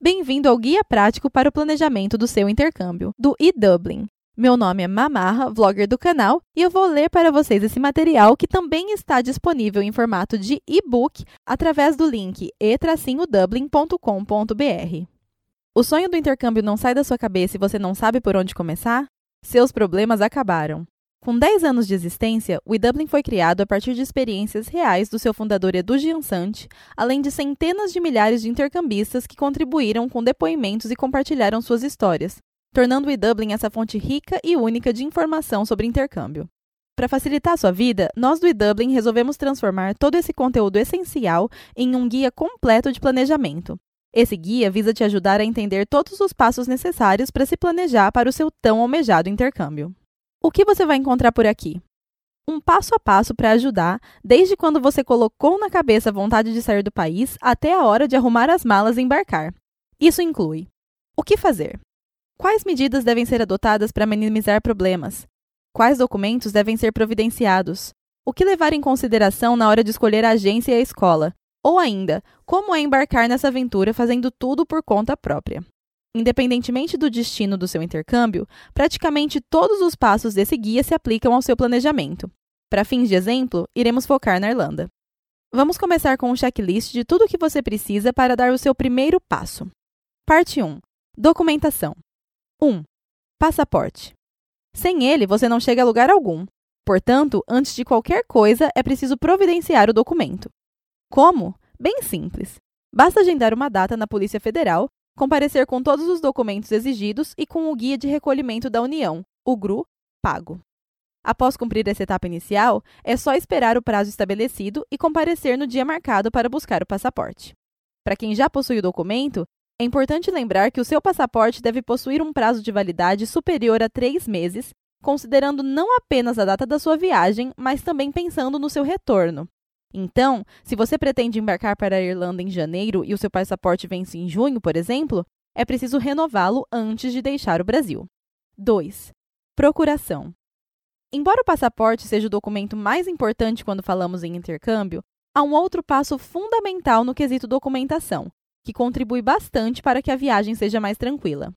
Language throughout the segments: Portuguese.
Bem-vindo ao Guia Prático para o Planejamento do seu Intercâmbio, do eDublin. Meu nome é Mamarra, vlogger do canal, e eu vou ler para vocês esse material que também está disponível em formato de e-book através do link e-dublin.com.br. O sonho do intercâmbio não sai da sua cabeça e você não sabe por onde começar? Seus problemas acabaram. Com 10 anos de existência, o eDublin foi criado a partir de experiências reais do seu fundador Edu Giansante, além de centenas de milhares de intercambistas que contribuíram com depoimentos e compartilharam suas histórias, tornando o eDublin essa fonte rica e única de informação sobre intercâmbio. Para facilitar sua vida, nós do eDublin resolvemos transformar todo esse conteúdo essencial em um guia completo de planejamento. Esse guia visa te ajudar a entender todos os passos necessários para se planejar para o seu tão almejado intercâmbio. O que você vai encontrar por aqui? Um passo a passo para ajudar, desde quando você colocou na cabeça a vontade de sair do país até a hora de arrumar as malas e embarcar. Isso inclui: o que fazer? Quais medidas devem ser adotadas para minimizar problemas? Quais documentos devem ser providenciados? O que levar em consideração na hora de escolher a agência e a escola? Ou ainda, como é embarcar nessa aventura fazendo tudo por conta própria? Independentemente do destino do seu intercâmbio, praticamente todos os passos desse guia se aplicam ao seu planejamento. Para fins de exemplo, iremos focar na Irlanda. Vamos começar com um checklist de tudo o que você precisa para dar o seu primeiro passo. Parte 1. Documentação. 1. Passaporte. Sem ele, você não chega a lugar algum. Portanto, antes de qualquer coisa, é preciso providenciar o documento. Como? Bem simples. Basta agendar uma data na Polícia Federal comparecer com todos os documentos exigidos e com o Guia de Recolhimento da União, o GRU, pago. Após cumprir essa etapa inicial, é só esperar o prazo estabelecido e comparecer no dia marcado para buscar o passaporte. Para quem já possui o documento, é importante lembrar que o seu passaporte deve possuir um prazo de validade superior a três meses, considerando não apenas a data da sua viagem, mas também pensando no seu retorno. Então, se você pretende embarcar para a Irlanda em janeiro e o seu passaporte vence em junho, por exemplo, é preciso renová-lo antes de deixar o Brasil. 2. Procuração. Embora o passaporte seja o documento mais importante quando falamos em intercâmbio, há um outro passo fundamental no quesito documentação, que contribui bastante para que a viagem seja mais tranquila.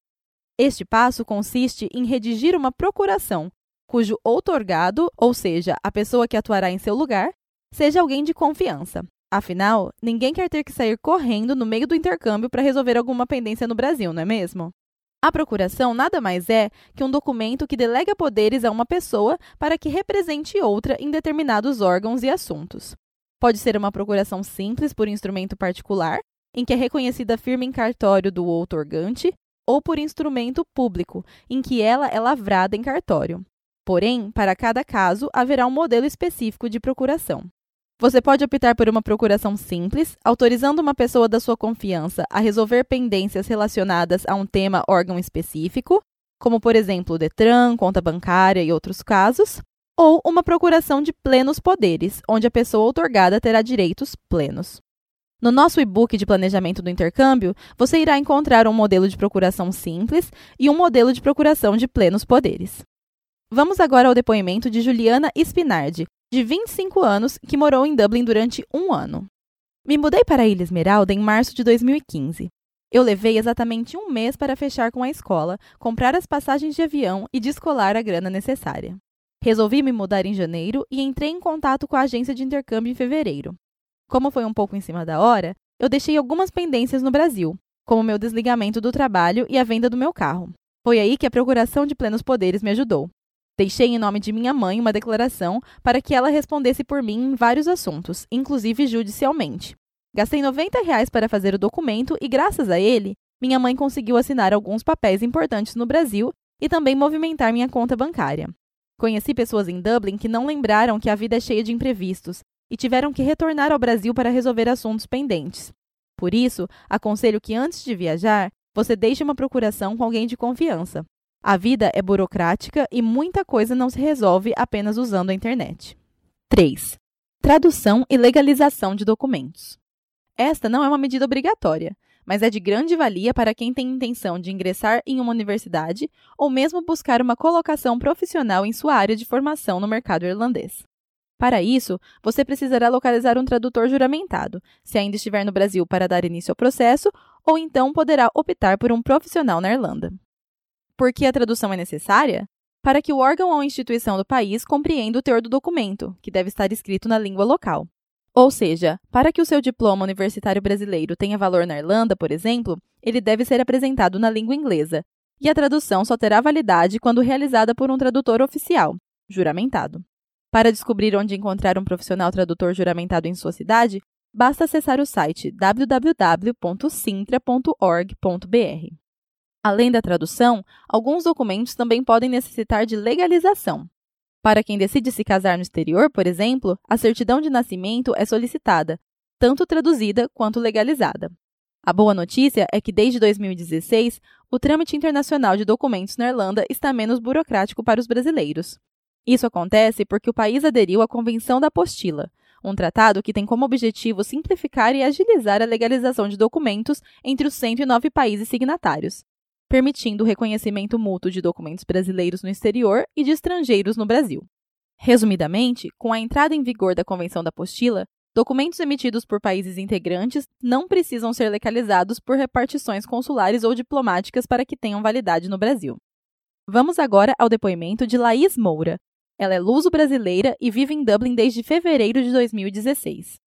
Este passo consiste em redigir uma procuração, cujo outorgado, ou seja, a pessoa que atuará em seu lugar, seja alguém de confiança. Afinal, ninguém quer ter que sair correndo no meio do intercâmbio para resolver alguma pendência no Brasil, não é mesmo? A procuração nada mais é que um documento que delega poderes a uma pessoa para que represente outra em determinados órgãos e assuntos. Pode ser uma procuração simples por instrumento particular, em que é reconhecida a firma em cartório do outorgante, ou por instrumento público, em que ela é lavrada em cartório. Porém, para cada caso, haverá um modelo específico de procuração. Você pode optar por uma procuração simples, autorizando uma pessoa da sua confiança a resolver pendências relacionadas a um tema órgão específico, como por exemplo o Detran, conta bancária e outros casos, ou uma procuração de plenos poderes, onde a pessoa outorgada terá direitos plenos. No nosso e-book de planejamento do intercâmbio, você irá encontrar um modelo de procuração simples e um modelo de procuração de plenos poderes. Vamos agora ao depoimento de Juliana Spinardi, de 25 anos, que morou em Dublin durante um ano. Me mudei para a Ilha Esmeralda em março de 2015. Eu levei exatamente um mês para fechar com a escola, comprar as passagens de avião e descolar a grana necessária. Resolvi me mudar em janeiro e entrei em contato com a agência de intercâmbio em fevereiro. Como foi um pouco em cima da hora, eu deixei algumas pendências no Brasil, como meu desligamento do trabalho e a venda do meu carro. Foi aí que a procuração de plenos poderes me ajudou. Deixei em nome de minha mãe uma declaração para que ela respondesse por mim em vários assuntos, inclusive judicialmente. Gastei 90 reais para fazer o documento e, graças a ele, minha mãe conseguiu assinar alguns papéis importantes no Brasil e também movimentar minha conta bancária. Conheci pessoas em Dublin que não lembraram que a vida é cheia de imprevistos e tiveram que retornar ao Brasil para resolver assuntos pendentes. Por isso, aconselho que antes de viajar, você deixe uma procuração com alguém de confiança. A vida é burocrática e muita coisa não se resolve apenas usando a internet. 3. Tradução e legalização de documentos. Esta não é uma medida obrigatória, mas é de grande valia para quem tem intenção de ingressar em uma universidade ou mesmo buscar uma colocação profissional em sua área de formação no mercado irlandês. Para isso, você precisará localizar um tradutor juramentado, se ainda estiver no Brasil para dar início ao processo, ou então poderá optar por um profissional na Irlanda. Por que a tradução é necessária? Para que o órgão ou instituição do país compreenda o teor do documento, que deve estar escrito na língua local. Ou seja, para que o seu diploma universitário brasileiro tenha valor na Irlanda, por exemplo, ele deve ser apresentado na língua inglesa, e a tradução só terá validade quando realizada por um tradutor oficial, juramentado. Para descobrir onde encontrar um profissional tradutor juramentado em sua cidade, basta acessar o site www.sintra.org.br. Além da tradução, alguns documentos também podem necessitar de legalização. Para quem decide se casar no exterior, por exemplo, a certidão de nascimento é solicitada, tanto traduzida quanto legalizada. A boa notícia é que desde 2016, o trâmite internacional de documentos na Irlanda está menos burocrático para os brasileiros. Isso acontece porque o país aderiu à Convenção da Apostila, um tratado que tem como objetivo simplificar e agilizar a legalização de documentos entre os 109 países signatários permitindo o reconhecimento mútuo de documentos brasileiros no exterior e de estrangeiros no Brasil. Resumidamente, com a entrada em vigor da Convenção da Apostila, documentos emitidos por países integrantes não precisam ser localizados por repartições consulares ou diplomáticas para que tenham validade no Brasil. Vamos agora ao depoimento de Laís Moura. Ela é luso-brasileira e vive em Dublin desde fevereiro de 2016.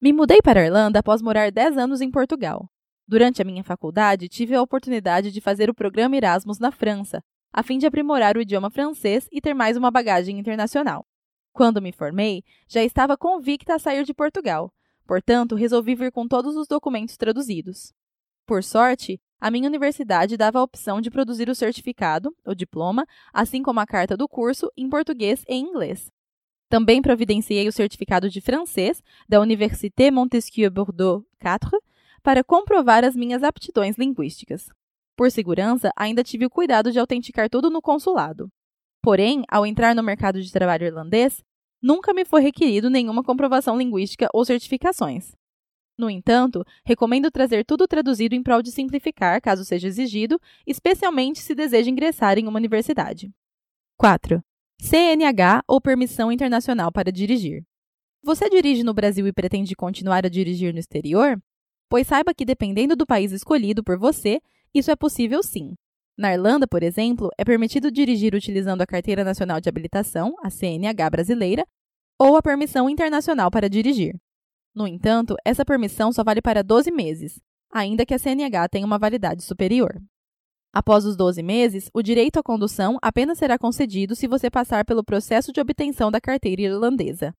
Me mudei para a Irlanda após morar 10 anos em Portugal. Durante a minha faculdade, tive a oportunidade de fazer o programa Erasmus na França, a fim de aprimorar o idioma francês e ter mais uma bagagem internacional. Quando me formei, já estava convicta a sair de Portugal, portanto, resolvi vir com todos os documentos traduzidos. Por sorte, a minha universidade dava a opção de produzir o certificado, o diploma, assim como a carta do curso, em português e inglês. Também providenciei o certificado de francês da Université Montesquieu Bordeaux IV para comprovar as minhas aptidões linguísticas. Por segurança, ainda tive o cuidado de autenticar tudo no consulado. Porém, ao entrar no mercado de trabalho irlandês, nunca me foi requerido nenhuma comprovação linguística ou certificações. No entanto, recomendo trazer tudo traduzido em prol de simplificar, caso seja exigido, especialmente se deseja ingressar em uma universidade. 4. CNH ou Permissão Internacional para Dirigir. Você dirige no Brasil e pretende continuar a dirigir no exterior? Pois saiba que, dependendo do país escolhido por você, isso é possível sim. Na Irlanda, por exemplo, é permitido dirigir utilizando a Carteira Nacional de Habilitação, a CNH brasileira, ou a Permissão Internacional para Dirigir. No entanto, essa permissão só vale para 12 meses, ainda que a CNH tenha uma validade superior. Após os 12 meses, o direito à condução apenas será concedido se você passar pelo processo de obtenção da carteira irlandesa.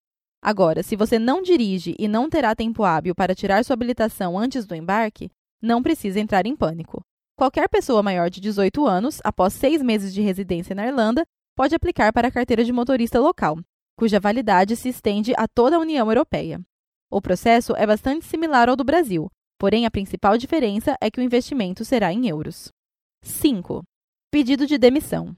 Agora, se você não dirige e não terá tempo hábil para tirar sua habilitação antes do embarque, não precisa entrar em pânico. Qualquer pessoa maior de 18 anos, após seis meses de residência na Irlanda, pode aplicar para a carteira de motorista local, cuja validade se estende a toda a União Europeia. O processo é bastante similar ao do Brasil, porém a principal diferença é que o investimento será em euros. 5. Pedido de demissão.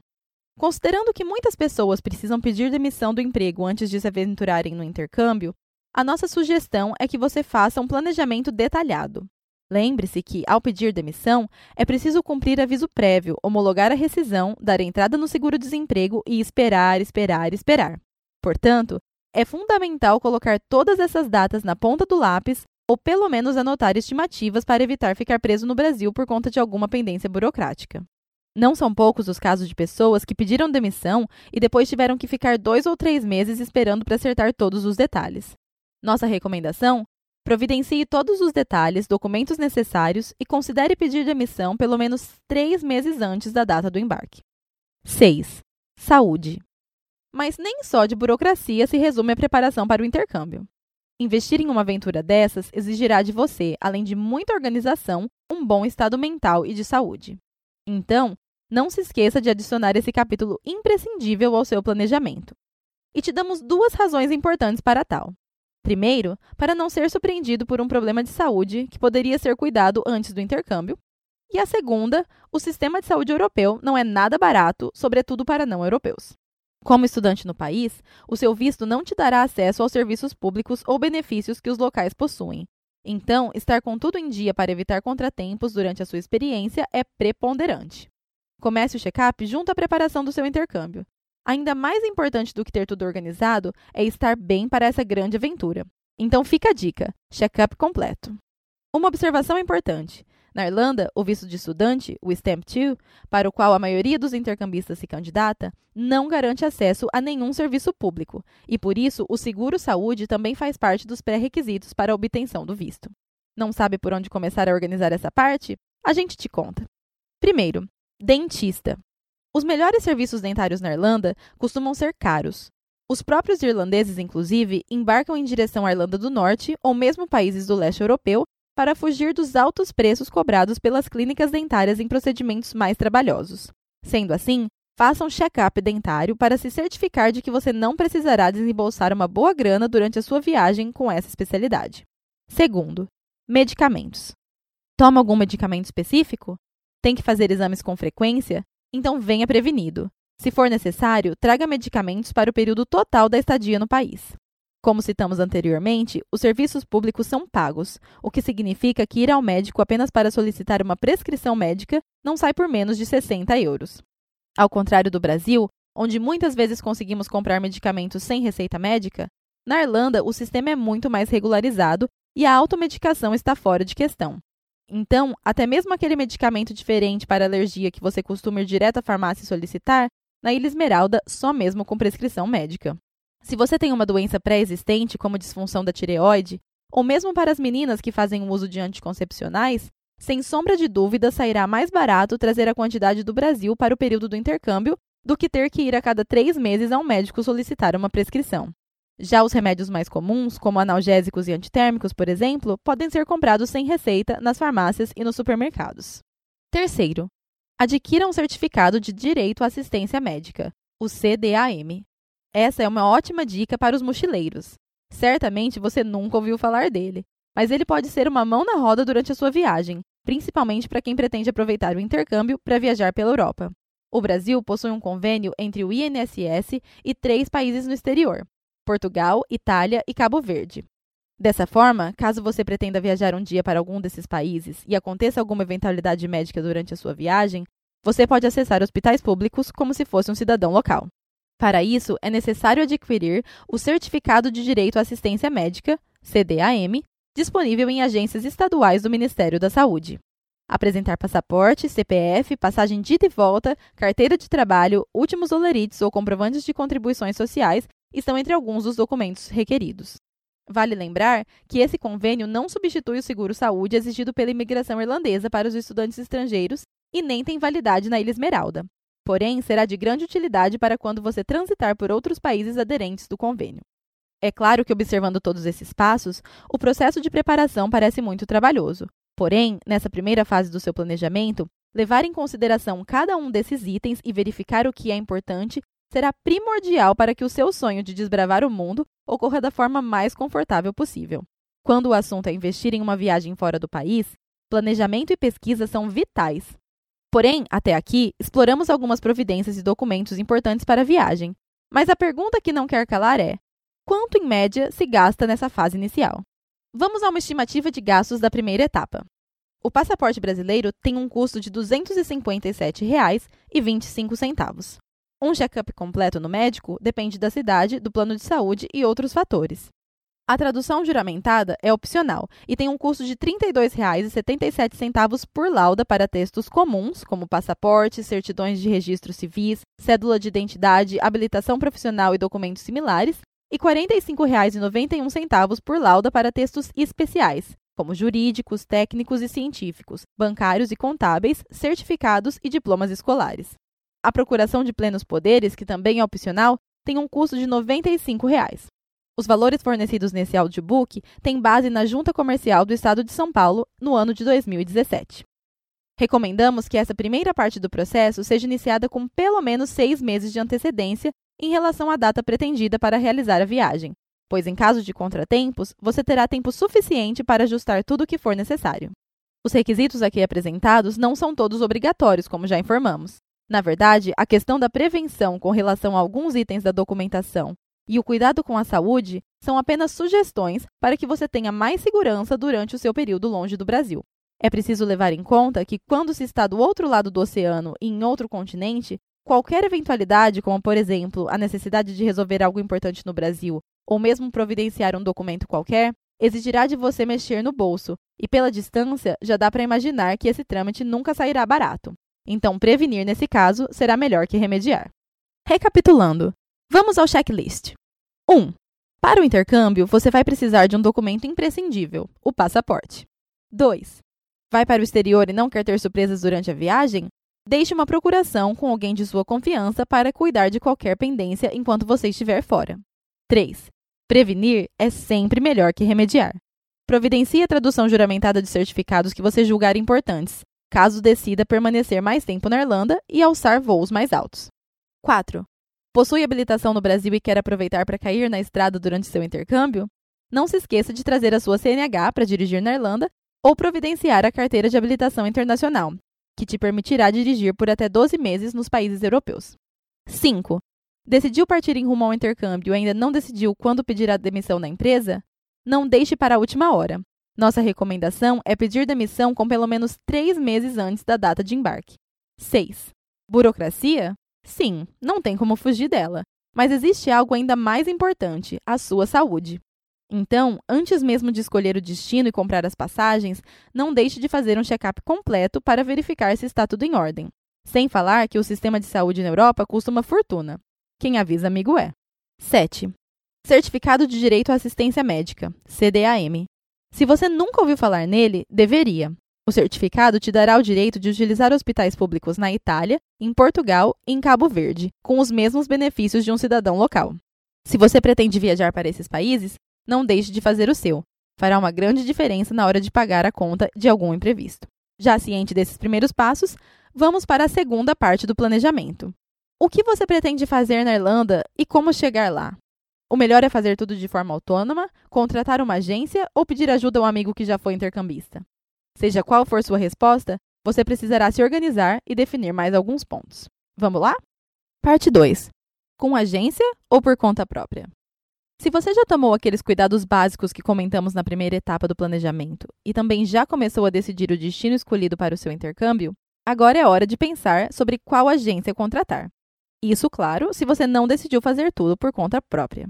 Considerando que muitas pessoas precisam pedir demissão do emprego antes de se aventurarem no intercâmbio, a nossa sugestão é que você faça um planejamento detalhado. Lembre-se que, ao pedir demissão, é preciso cumprir aviso prévio, homologar a rescisão, dar entrada no seguro-desemprego e esperar, esperar, esperar. Portanto, é fundamental colocar todas essas datas na ponta do lápis ou pelo menos anotar estimativas para evitar ficar preso no Brasil por conta de alguma pendência burocrática. Não são poucos os casos de pessoas que pediram demissão e depois tiveram que ficar dois ou três meses esperando para acertar todos os detalhes. Nossa recomendação? Providencie todos os detalhes, documentos necessários e considere pedir demissão pelo menos três meses antes da data do embarque. 6. Saúde. Mas nem só de burocracia se resume a preparação para o intercâmbio. Investir em uma aventura dessas exigirá de você, além de muita organização, um bom estado mental e de saúde. Então, não se esqueça de adicionar esse capítulo imprescindível ao seu planejamento. E te damos duas razões importantes para tal. Primeiro, para não ser surpreendido por um problema de saúde que poderia ser cuidado antes do intercâmbio. E a segunda, o sistema de saúde europeu não é nada barato, sobretudo para não europeus. Como estudante no país, o seu visto não te dará acesso aos serviços públicos ou benefícios que os locais possuem. Então, estar com tudo em dia para evitar contratempos durante a sua experiência é preponderante. Comece o check-up junto à preparação do seu intercâmbio. Ainda mais importante do que ter tudo organizado é estar bem para essa grande aventura. Então fica a dica: check-up completo. Uma observação importante: Na Irlanda, o visto de estudante, o Stamp 2, para o qual a maioria dos intercambistas se candidata, não garante acesso a nenhum serviço público, e por isso o seguro-saúde também faz parte dos pré-requisitos para a obtenção do visto. Não sabe por onde começar a organizar essa parte? A gente te conta. Primeiro, dentista. Os melhores serviços dentários na Irlanda costumam ser caros. Os próprios irlandeses, inclusive, embarcam em direção à Irlanda do Norte ou mesmo países do leste europeu para fugir dos altos preços cobrados pelas clínicas dentárias em procedimentos mais trabalhosos. Sendo assim, faça um check-up dentário para se certificar de que você não precisará desembolsar uma boa grana durante a sua viagem com essa especialidade. Segundo, medicamentos. Toma algum medicamento específico? Tem que fazer exames com frequência? Então venha prevenido. Se for necessário, traga medicamentos para o período total da estadia no país. Como citamos anteriormente, os serviços públicos são pagos, o que significa que ir ao médico apenas para solicitar uma prescrição médica não sai por menos de 60 euros. Ao contrário do Brasil, onde muitas vezes conseguimos comprar medicamentos sem receita médica, na Irlanda o sistema é muito mais regularizado e a automedicação está fora de questão. Então, até mesmo aquele medicamento diferente para alergia que você costuma ir direto à farmácia e solicitar, na Ilha Esmeralda, só mesmo com prescrição médica. Se você tem uma doença pré-existente, como disfunção da tireoide, ou mesmo para as meninas que fazem uso de anticoncepcionais, sem sombra de dúvida sairá mais barato trazer a quantidade do Brasil para o período do intercâmbio do que ter que ir a cada três meses a um médico solicitar uma prescrição. Já os remédios mais comuns, como analgésicos e antitérmicos, por exemplo, podem ser comprados sem receita nas farmácias e nos supermercados. Terceiro, adquira um certificado de direito à assistência médica, o CDAM. Essa é uma ótima dica para os mochileiros. Certamente você nunca ouviu falar dele, mas ele pode ser uma mão na roda durante a sua viagem, principalmente para quem pretende aproveitar o intercâmbio para viajar pela Europa. O Brasil possui um convênio entre o INSS e três países no exterior: Portugal, Itália e Cabo Verde. Dessa forma, caso você pretenda viajar um dia para algum desses países e aconteça alguma eventualidade médica durante a sua viagem, você pode acessar hospitais públicos como se fosse um cidadão local. Para isso, é necessário adquirir o Certificado de Direito à Assistência Médica, CDAM, disponível em agências estaduais do Ministério da Saúde. Apresentar passaporte, CPF, passagem de ida e volta, carteira de trabalho, últimos olerites ou comprovantes de contribuições sociais estão entre alguns dos documentos requeridos. Vale lembrar que esse convênio não substitui o seguro-saúde exigido pela imigração irlandesa para os estudantes estrangeiros e nem tem validade na Ilha Esmeralda porém será de grande utilidade para quando você transitar por outros países aderentes do convênio. É claro que, observando todos esses passos, o processo de preparação parece muito trabalhoso. Porém, nessa primeira fase do seu planejamento, levar em consideração cada um desses itens e verificar o que é importante será primordial para que o seu sonho de desbravar o mundo ocorra da forma mais confortável possível. Quando o assunto é investir em uma viagem fora do país, planejamento e pesquisa são vitais. Porém, até aqui, exploramos algumas providências e documentos importantes para a viagem. Mas a pergunta que não quer calar é: quanto em média se gasta nessa fase inicial? Vamos a uma estimativa de gastos da primeira etapa. O passaporte brasileiro tem um custo de R$ 257,25. Um check-up completo no médico depende da cidade, do plano de saúde e outros fatores. A tradução juramentada é opcional e tem um custo de R$ 32,77 por lauda para textos comuns, como passaporte, certidões de registro civis, cédula de identidade, habilitação profissional e documentos similares, e R$ 45,91 por lauda para textos especiais, como jurídicos, técnicos e científicos, bancários e contábeis, certificados e diplomas escolares. A procuração de plenos poderes, que também é opcional, tem um custo de 95 reais. Os valores fornecidos nesse audiobook têm base na Junta Comercial do Estado de São Paulo no ano de 2017. Recomendamos que essa primeira parte do processo seja iniciada com pelo menos seis meses de antecedência em relação à data pretendida para realizar a viagem, pois, em caso de contratempos, você terá tempo suficiente para ajustar tudo o que for necessário. Os requisitos aqui apresentados não são todos obrigatórios, como já informamos. Na verdade, a questão da prevenção com relação a alguns itens da documentação e o cuidado com a saúde são apenas sugestões para que você tenha mais segurança durante o seu período longe do Brasil. É preciso levar em conta que, quando se está do outro lado do oceano e em outro continente, qualquer eventualidade, como por exemplo a necessidade de resolver algo importante no Brasil ou mesmo providenciar um documento qualquer, exigirá de você mexer no bolso, e pela distância já dá para imaginar que esse trâmite nunca sairá barato. Então, prevenir nesse caso será melhor que remediar. Recapitulando, vamos ao checklist. 1. Para o intercâmbio, você vai precisar de um documento imprescindível, o passaporte. 2. Vai para o exterior e não quer ter surpresas durante a viagem? Deixe uma procuração com alguém de sua confiança para cuidar de qualquer pendência enquanto você estiver fora. 3. Prevenir é sempre melhor que remediar. Providencie a tradução juramentada de certificados que você julgar importantes, caso decida permanecer mais tempo na Irlanda e alçar voos mais altos. 4. Possui habilitação no Brasil e quer aproveitar para cair na estrada durante seu intercâmbio? Não se esqueça de trazer a sua CNH para dirigir na Irlanda ou providenciar a carteira de habilitação internacional, que te permitirá dirigir por até 12 meses nos países europeus. 5. Decidiu partir em rumo ao intercâmbio e ainda não decidiu quando pedirá demissão na empresa? Não deixe para a última hora. Nossa recomendação é pedir demissão com pelo menos três meses antes da data de embarque. 6. Burocracia? Sim, não tem como fugir dela. Mas existe algo ainda mais importante: a sua saúde. Então, antes mesmo de escolher o destino e comprar as passagens, não deixe de fazer um check-up completo para verificar se está tudo em ordem. Sem falar que o sistema de saúde na Europa custa uma fortuna. Quem avisa amigo é. 7. Certificado de Direito à Assistência Médica, CDAM. Se você nunca ouviu falar nele, deveria. O certificado te dará o direito de utilizar hospitais públicos na Itália, em Portugal e em Cabo Verde, com os mesmos benefícios de um cidadão local. Se você pretende viajar para esses países, não deixe de fazer o seu. Fará uma grande diferença na hora de pagar a conta de algum imprevisto. Já ciente desses primeiros passos, vamos para a segunda parte do planejamento. O que você pretende fazer na Irlanda e como chegar lá? O melhor é fazer tudo de forma autônoma, contratar uma agência ou pedir ajuda a um amigo que já foi intercambista. Seja qual for sua resposta, você precisará se organizar e definir mais alguns pontos. Vamos lá? Parte 2. Com agência ou por conta própria? Se você já tomou aqueles cuidados básicos que comentamos na primeira etapa do planejamento e também já começou a decidir o destino escolhido para o seu intercâmbio, agora é hora de pensar sobre qual agência contratar. Isso, claro, se você não decidiu fazer tudo por conta própria.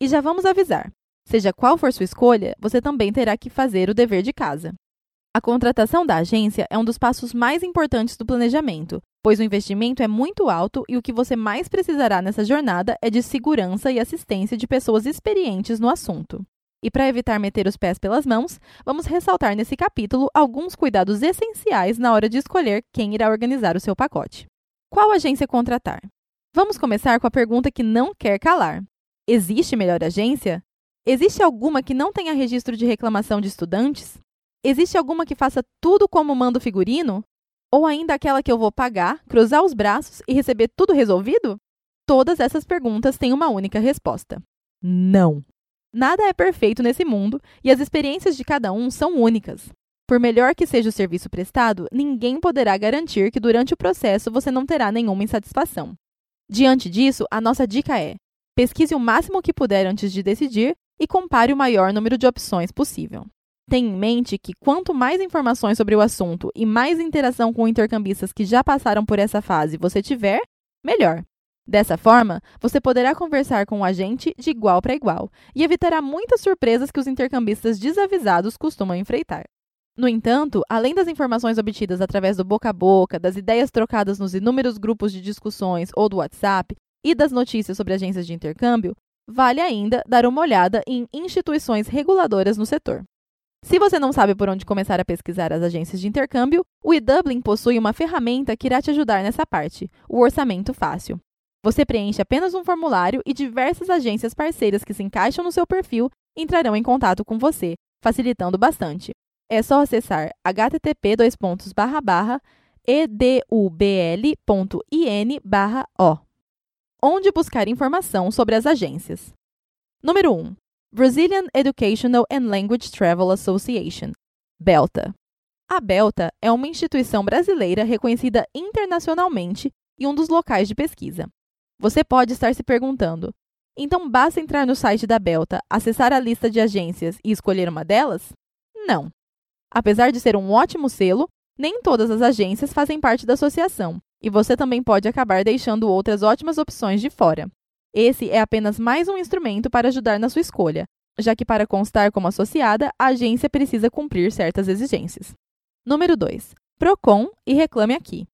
E já vamos avisar: seja qual for sua escolha, você também terá que fazer o dever de casa. A contratação da agência é um dos passos mais importantes do planejamento, pois o investimento é muito alto e o que você mais precisará nessa jornada é de segurança e assistência de pessoas experientes no assunto. E para evitar meter os pés pelas mãos, vamos ressaltar nesse capítulo alguns cuidados essenciais na hora de escolher quem irá organizar o seu pacote. Qual agência contratar? Vamos começar com a pergunta que não quer calar: Existe melhor agência? Existe alguma que não tenha registro de reclamação de estudantes? Existe alguma que faça tudo como manda o figurino? Ou ainda aquela que eu vou pagar, cruzar os braços e receber tudo resolvido? Todas essas perguntas têm uma única resposta: não. Nada é perfeito nesse mundo e as experiências de cada um são únicas. Por melhor que seja o serviço prestado, ninguém poderá garantir que durante o processo você não terá nenhuma insatisfação. Diante disso, a nossa dica é: pesquise o máximo que puder antes de decidir e compare o maior número de opções possível. Tenha em mente que quanto mais informações sobre o assunto e mais interação com intercambistas que já passaram por essa fase você tiver, melhor. Dessa forma, você poderá conversar com o agente de igual para igual e evitará muitas surpresas que os intercambistas desavisados costumam enfrentar. No entanto, além das informações obtidas através do boca a boca, das ideias trocadas nos inúmeros grupos de discussões ou do WhatsApp e das notícias sobre agências de intercâmbio, vale ainda dar uma olhada em instituições reguladoras no setor. Se você não sabe por onde começar a pesquisar as agências de intercâmbio, o eDublin possui uma ferramenta que irá te ajudar nessa parte, o Orçamento Fácil. Você preenche apenas um formulário e diversas agências parceiras que se encaixam no seu perfil entrarão em contato com você, facilitando bastante é só acessar http://edubl.in/o, onde buscar informação sobre as agências. Número 1. Brazilian Educational and Language Travel Association, BELTA. A BELTA é uma instituição brasileira reconhecida internacionalmente e um dos locais de pesquisa. Você pode estar se perguntando: então basta entrar no site da Belta, acessar a lista de agências e escolher uma delas? Não. Apesar de ser um ótimo selo, nem todas as agências fazem parte da associação, e você também pode acabar deixando outras ótimas opções de fora. Esse é apenas mais um instrumento para ajudar na sua escolha. já que para constar como associada, a agência precisa cumprir certas exigências. Número 2. Procon e reclame aqui.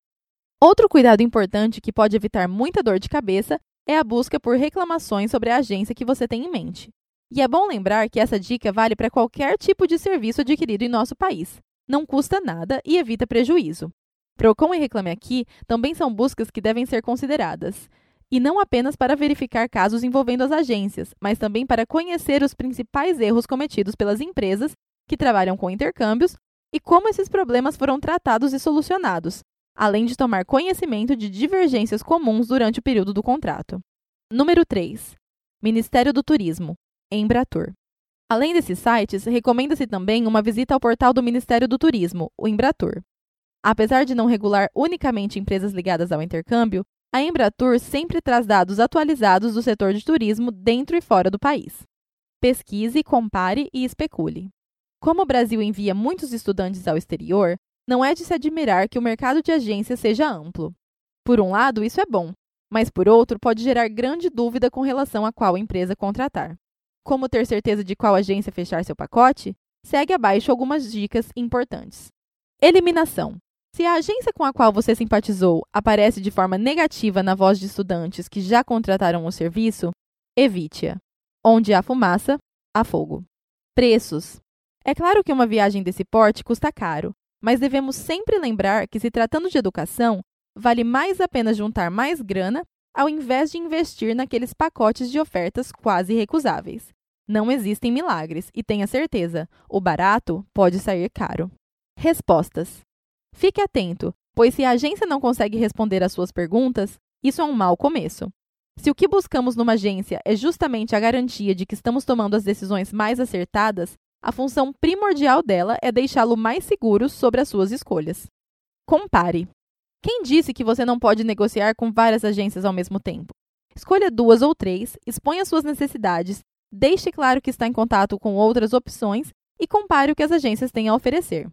Outro cuidado importante que pode evitar muita dor de cabeça é a busca por reclamações sobre a agência que você tem em mente. E é bom lembrar que essa dica vale para qualquer tipo de serviço adquirido em nosso país. Não custa nada e evita prejuízo. Procon e Reclame Aqui também são buscas que devem ser consideradas. E não apenas para verificar casos envolvendo as agências, mas também para conhecer os principais erros cometidos pelas empresas que trabalham com intercâmbios e como esses problemas foram tratados e solucionados, além de tomar conhecimento de divergências comuns durante o período do contrato. Número 3. Ministério do Turismo, Embratur. Além desses sites, recomenda-se também uma visita ao portal do Ministério do Turismo, o Embratur. Apesar de não regular unicamente empresas ligadas ao intercâmbio, a Embratur sempre traz dados atualizados do setor de turismo dentro e fora do país. Pesquise, compare e especule. Como o Brasil envia muitos estudantes ao exterior, não é de se admirar que o mercado de agências seja amplo. Por um lado, isso é bom, mas por outro, pode gerar grande dúvida com relação a qual empresa contratar. Como ter certeza de qual agência fechar seu pacote? Segue abaixo algumas dicas importantes. Eliminação. Se a agência com a qual você simpatizou aparece de forma negativa na voz de estudantes que já contrataram o serviço, evite-a. Onde há fumaça, há fogo. Preços. É claro que uma viagem desse porte custa caro, mas devemos sempre lembrar que, se tratando de educação, vale mais a pena juntar mais grana ao invés de investir naqueles pacotes de ofertas quase recusáveis. Não existem milagres e tenha certeza, o barato pode sair caro. Respostas. Fique atento, pois se a agência não consegue responder às suas perguntas, isso é um mau começo. Se o que buscamos numa agência é justamente a garantia de que estamos tomando as decisões mais acertadas, a função primordial dela é deixá-lo mais seguro sobre as suas escolhas. Compare. Quem disse que você não pode negociar com várias agências ao mesmo tempo? Escolha duas ou três, exponha suas necessidades, deixe claro que está em contato com outras opções e compare o que as agências têm a oferecer.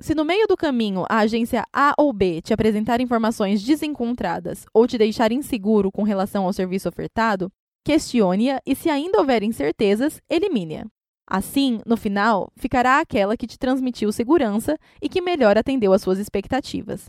Se no meio do caminho a agência A ou B te apresentar informações desencontradas ou te deixar inseguro com relação ao serviço ofertado, questione-a e, se ainda houver incertezas, elimine-a. Assim, no final, ficará aquela que te transmitiu segurança e que melhor atendeu às suas expectativas.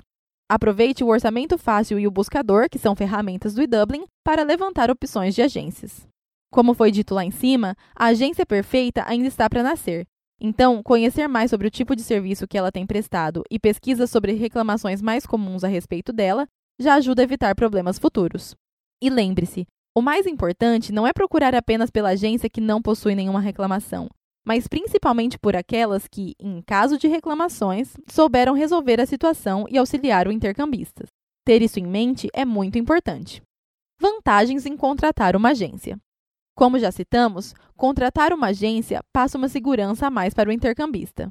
Aproveite o orçamento fácil e o buscador, que são ferramentas do eDublin, para levantar opções de agências. Como foi dito lá em cima, a agência perfeita ainda está para nascer, então, conhecer mais sobre o tipo de serviço que ela tem prestado e pesquisas sobre reclamações mais comuns a respeito dela já ajuda a evitar problemas futuros. E lembre-se, o mais importante não é procurar apenas pela agência que não possui nenhuma reclamação, mas principalmente por aquelas que, em caso de reclamações, souberam resolver a situação e auxiliar o intercambista. Ter isso em mente é muito importante. Vantagens em contratar uma agência. Como já citamos, contratar uma agência passa uma segurança a mais para o intercambista.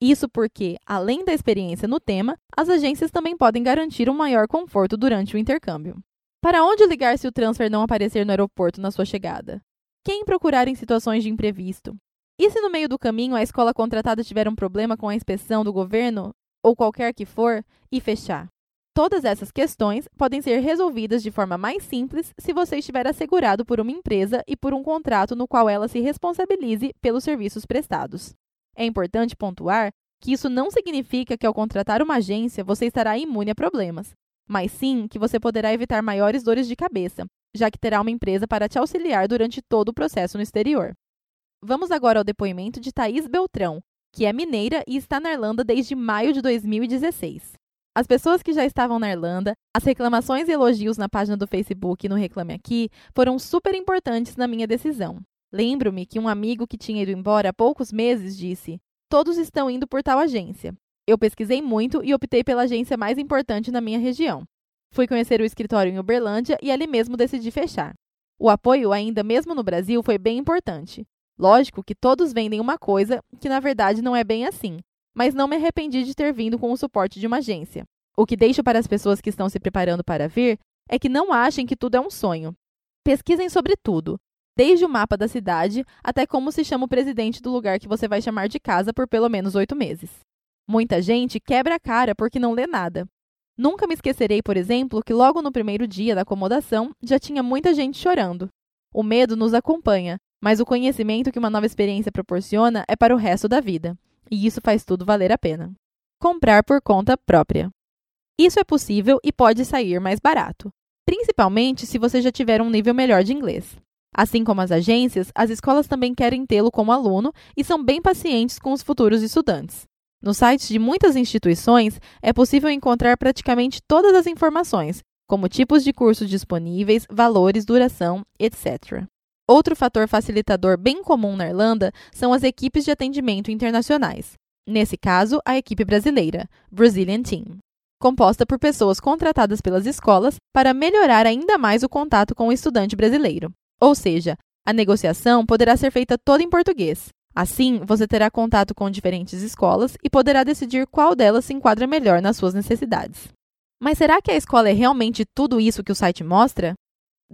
Isso porque, além da experiência no tema, as agências também podem garantir um maior conforto durante o intercâmbio. Para onde ligar se o transfer não aparecer no aeroporto na sua chegada? Quem procurar em situações de imprevisto? E se no meio do caminho a escola contratada tiver um problema com a inspeção do governo, ou qualquer que for, e fechar? Todas essas questões podem ser resolvidas de forma mais simples se você estiver assegurado por uma empresa e por um contrato no qual ela se responsabilize pelos serviços prestados. É importante pontuar que isso não significa que ao contratar uma agência você estará imune a problemas, mas sim que você poderá evitar maiores dores de cabeça, já que terá uma empresa para te auxiliar durante todo o processo no exterior. Vamos agora ao depoimento de Thaís Beltrão, que é mineira e está na Irlanda desde maio de 2016. As pessoas que já estavam na Irlanda, as reclamações e elogios na página do Facebook e no Reclame Aqui foram super importantes na minha decisão. Lembro-me que um amigo que tinha ido embora há poucos meses disse: Todos estão indo por tal agência. Eu pesquisei muito e optei pela agência mais importante na minha região. Fui conhecer o escritório em Uberlândia e ali mesmo decidi fechar. O apoio, ainda mesmo no Brasil, foi bem importante. Lógico que todos vendem uma coisa que na verdade não é bem assim, mas não me arrependi de ter vindo com o suporte de uma agência. O que deixo para as pessoas que estão se preparando para vir é que não achem que tudo é um sonho. Pesquisem sobre tudo, desde o mapa da cidade até como se chama o presidente do lugar que você vai chamar de casa por pelo menos oito meses. Muita gente quebra a cara porque não lê nada. Nunca me esquecerei, por exemplo, que logo no primeiro dia da acomodação já tinha muita gente chorando. O medo nos acompanha, mas o conhecimento que uma nova experiência proporciona é para o resto da vida, e isso faz tudo valer a pena. Comprar por conta própria. Isso é possível e pode sair mais barato, principalmente se você já tiver um nível melhor de inglês. Assim como as agências, as escolas também querem tê-lo como aluno e são bem pacientes com os futuros estudantes. Nos sites de muitas instituições é possível encontrar praticamente todas as informações, como tipos de cursos disponíveis, valores, duração, etc. Outro fator facilitador bem comum na Irlanda são as equipes de atendimento internacionais. Nesse caso, a equipe brasileira, Brazilian Team, composta por pessoas contratadas pelas escolas para melhorar ainda mais o contato com o estudante brasileiro. Ou seja, a negociação poderá ser feita toda em português. Assim, você terá contato com diferentes escolas e poderá decidir qual delas se enquadra melhor nas suas necessidades. Mas será que a escola é realmente tudo isso que o site mostra?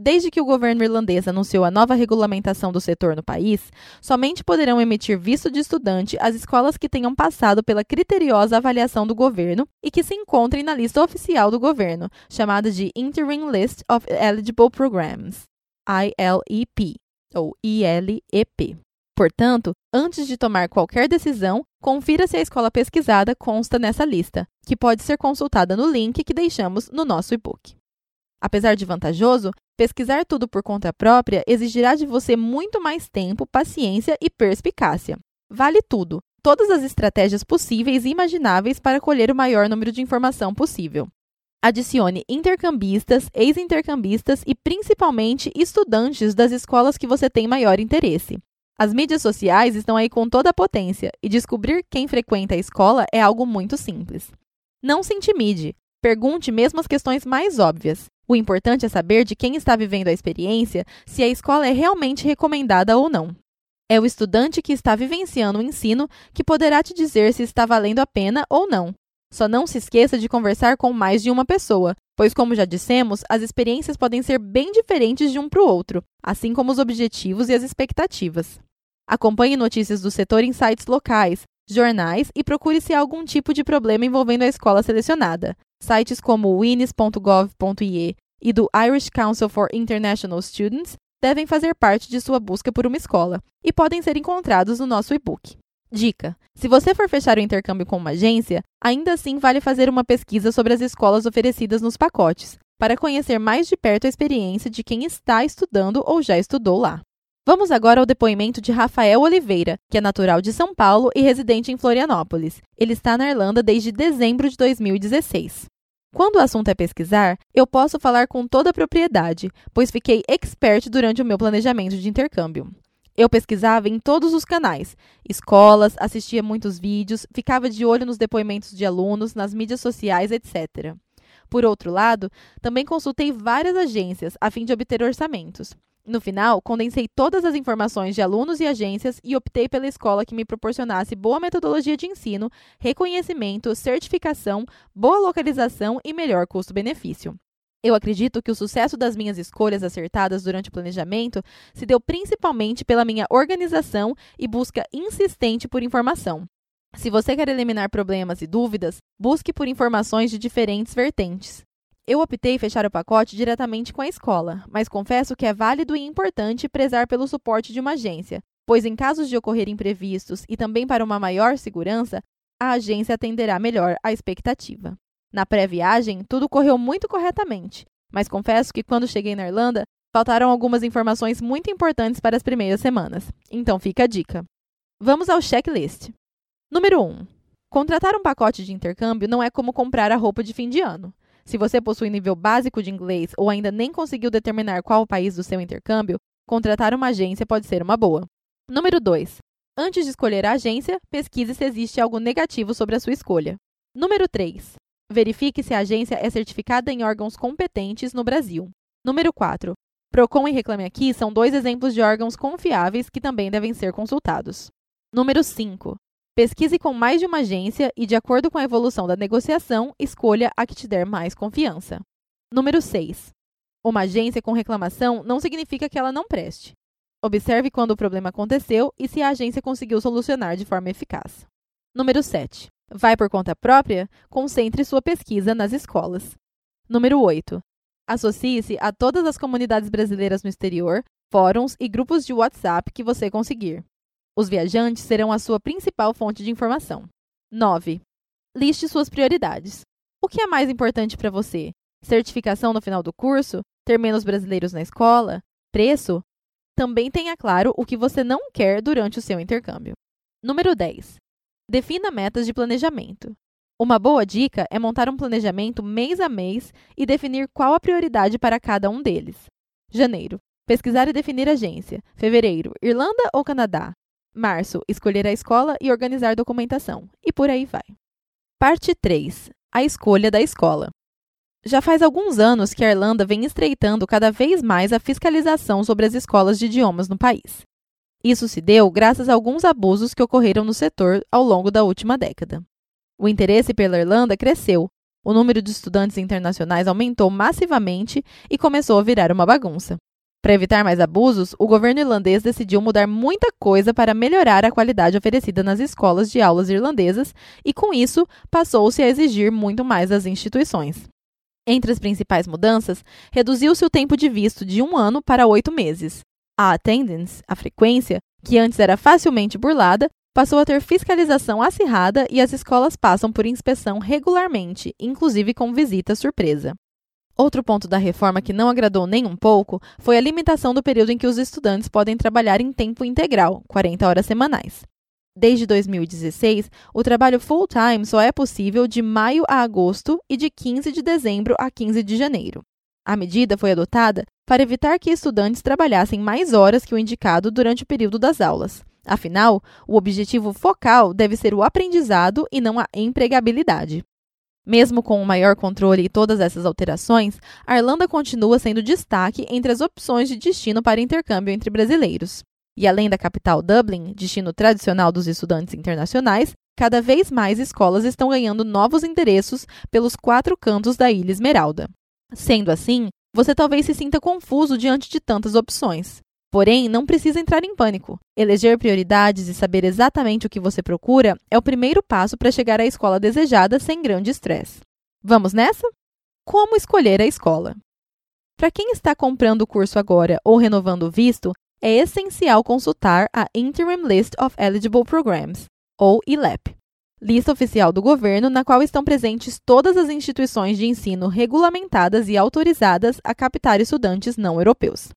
Desde que o governo irlandês anunciou a nova regulamentação do setor no país, somente poderão emitir visto de estudante as escolas que tenham passado pela criteriosa avaliação do governo e que se encontrem na lista oficial do governo, chamada de Interim List of Eligible Programs, ILEP, ou ILEP. Portanto, antes de tomar qualquer decisão, confira se a escola pesquisada consta nessa lista, que pode ser consultada no link que deixamos no nosso e-book. Apesar de vantajoso, pesquisar tudo por conta própria exigirá de você muito mais tempo, paciência e perspicácia. Vale tudo, todas as estratégias possíveis e imagináveis para colher o maior número de informação possível. Adicione intercambistas, ex-intercambistas e principalmente estudantes das escolas que você tem maior interesse. As mídias sociais estão aí com toda a potência e descobrir quem frequenta a escola é algo muito simples. Não se intimide, pergunte mesmo as questões mais óbvias. O importante é saber de quem está vivendo a experiência se a escola é realmente recomendada ou não. É o estudante que está vivenciando o ensino que poderá te dizer se está valendo a pena ou não. Só não se esqueça de conversar com mais de uma pessoa, pois, como já dissemos, as experiências podem ser bem diferentes de um para o outro, assim como os objetivos e as expectativas. Acompanhe notícias do setor em sites locais, jornais e procure se há algum tipo de problema envolvendo a escola selecionada. Sites como o winnis.gov.ie e do Irish Council for International Students devem fazer parte de sua busca por uma escola e podem ser encontrados no nosso e-book. Dica: se você for fechar o intercâmbio com uma agência, ainda assim vale fazer uma pesquisa sobre as escolas oferecidas nos pacotes, para conhecer mais de perto a experiência de quem está estudando ou já estudou lá. Vamos agora ao depoimento de Rafael Oliveira, que é natural de São Paulo e residente em Florianópolis. Ele está na Irlanda desde dezembro de 2016. Quando o assunto é pesquisar, eu posso falar com toda a propriedade, pois fiquei expert durante o meu planejamento de intercâmbio. Eu pesquisava em todos os canais, escolas, assistia muitos vídeos, ficava de olho nos depoimentos de alunos, nas mídias sociais, etc. Por outro lado, também consultei várias agências a fim de obter orçamentos. No final, condensei todas as informações de alunos e agências e optei pela escola que me proporcionasse boa metodologia de ensino, reconhecimento, certificação, boa localização e melhor custo-benefício. Eu acredito que o sucesso das minhas escolhas acertadas durante o planejamento se deu principalmente pela minha organização e busca insistente por informação. Se você quer eliminar problemas e dúvidas, busque por informações de diferentes vertentes. Eu optei fechar o pacote diretamente com a escola, mas confesso que é válido e importante prezar pelo suporte de uma agência, pois em casos de ocorrer imprevistos e também para uma maior segurança, a agência atenderá melhor à expectativa. Na pré-viagem, tudo correu muito corretamente, mas confesso que quando cheguei na Irlanda, faltaram algumas informações muito importantes para as primeiras semanas. Então fica a dica. Vamos ao checklist. Número 1. Contratar um pacote de intercâmbio não é como comprar a roupa de fim de ano. Se você possui nível básico de inglês ou ainda nem conseguiu determinar qual o país do seu intercâmbio, contratar uma agência pode ser uma boa. Número 2. Antes de escolher a agência, pesquise se existe algo negativo sobre a sua escolha. Número 3. Verifique se a agência é certificada em órgãos competentes no Brasil. Número 4. Procon e Reclame Aqui são dois exemplos de órgãos confiáveis que também devem ser consultados. Número 5. Pesquise com mais de uma agência e, de acordo com a evolução da negociação, escolha a que te der mais confiança. Número 6. Uma agência com reclamação não significa que ela não preste. Observe quando o problema aconteceu e se a agência conseguiu solucionar de forma eficaz. Número 7. Vai por conta própria? Concentre sua pesquisa nas escolas. Número 8. Associe-se a todas as comunidades brasileiras no exterior fóruns e grupos de WhatsApp que você conseguir. Os viajantes serão a sua principal fonte de informação. 9. Liste suas prioridades. O que é mais importante para você? Certificação no final do curso? Ter menos brasileiros na escola? Preço? Também tenha claro o que você não quer durante o seu intercâmbio. Número 10. Defina metas de planejamento. Uma boa dica é montar um planejamento mês a mês e definir qual a prioridade para cada um deles. Janeiro. Pesquisar e definir agência. Fevereiro. Irlanda ou Canadá? Março. Escolher a escola e organizar documentação. E por aí vai. Parte 3. A escolha da escola. Já faz alguns anos que a Irlanda vem estreitando cada vez mais a fiscalização sobre as escolas de idiomas no país. Isso se deu graças a alguns abusos que ocorreram no setor ao longo da última década. O interesse pela Irlanda cresceu, o número de estudantes internacionais aumentou massivamente e começou a virar uma bagunça. Para evitar mais abusos, o governo irlandês decidiu mudar muita coisa para melhorar a qualidade oferecida nas escolas de aulas irlandesas e, com isso, passou-se a exigir muito mais das instituições. Entre as principais mudanças, reduziu-se o tempo de visto de um ano para oito meses. A attendance, a frequência, que antes era facilmente burlada, passou a ter fiscalização acirrada e as escolas passam por inspeção regularmente, inclusive com visita surpresa. Outro ponto da reforma que não agradou nem um pouco foi a limitação do período em que os estudantes podem trabalhar em tempo integral, 40 horas semanais. Desde 2016, o trabalho full-time só é possível de maio a agosto e de 15 de dezembro a 15 de janeiro. A medida foi adotada para evitar que estudantes trabalhassem mais horas que o indicado durante o período das aulas. Afinal, o objetivo focal deve ser o aprendizado e não a empregabilidade. Mesmo com o maior controle e todas essas alterações, a Irlanda continua sendo destaque entre as opções de destino para intercâmbio entre brasileiros. E além da capital Dublin, destino tradicional dos estudantes internacionais, cada vez mais escolas estão ganhando novos endereços pelos quatro cantos da Ilha Esmeralda. Sendo assim, você talvez se sinta confuso diante de tantas opções. Porém, não precisa entrar em pânico. Eleger prioridades e saber exatamente o que você procura é o primeiro passo para chegar à escola desejada sem grande estresse. Vamos nessa? Como escolher a escola? Para quem está comprando o curso agora ou renovando o visto, é essencial consultar a Interim List of Eligible Programs, ou ILEP, lista oficial do governo na qual estão presentes todas as instituições de ensino regulamentadas e autorizadas a captar estudantes não europeus.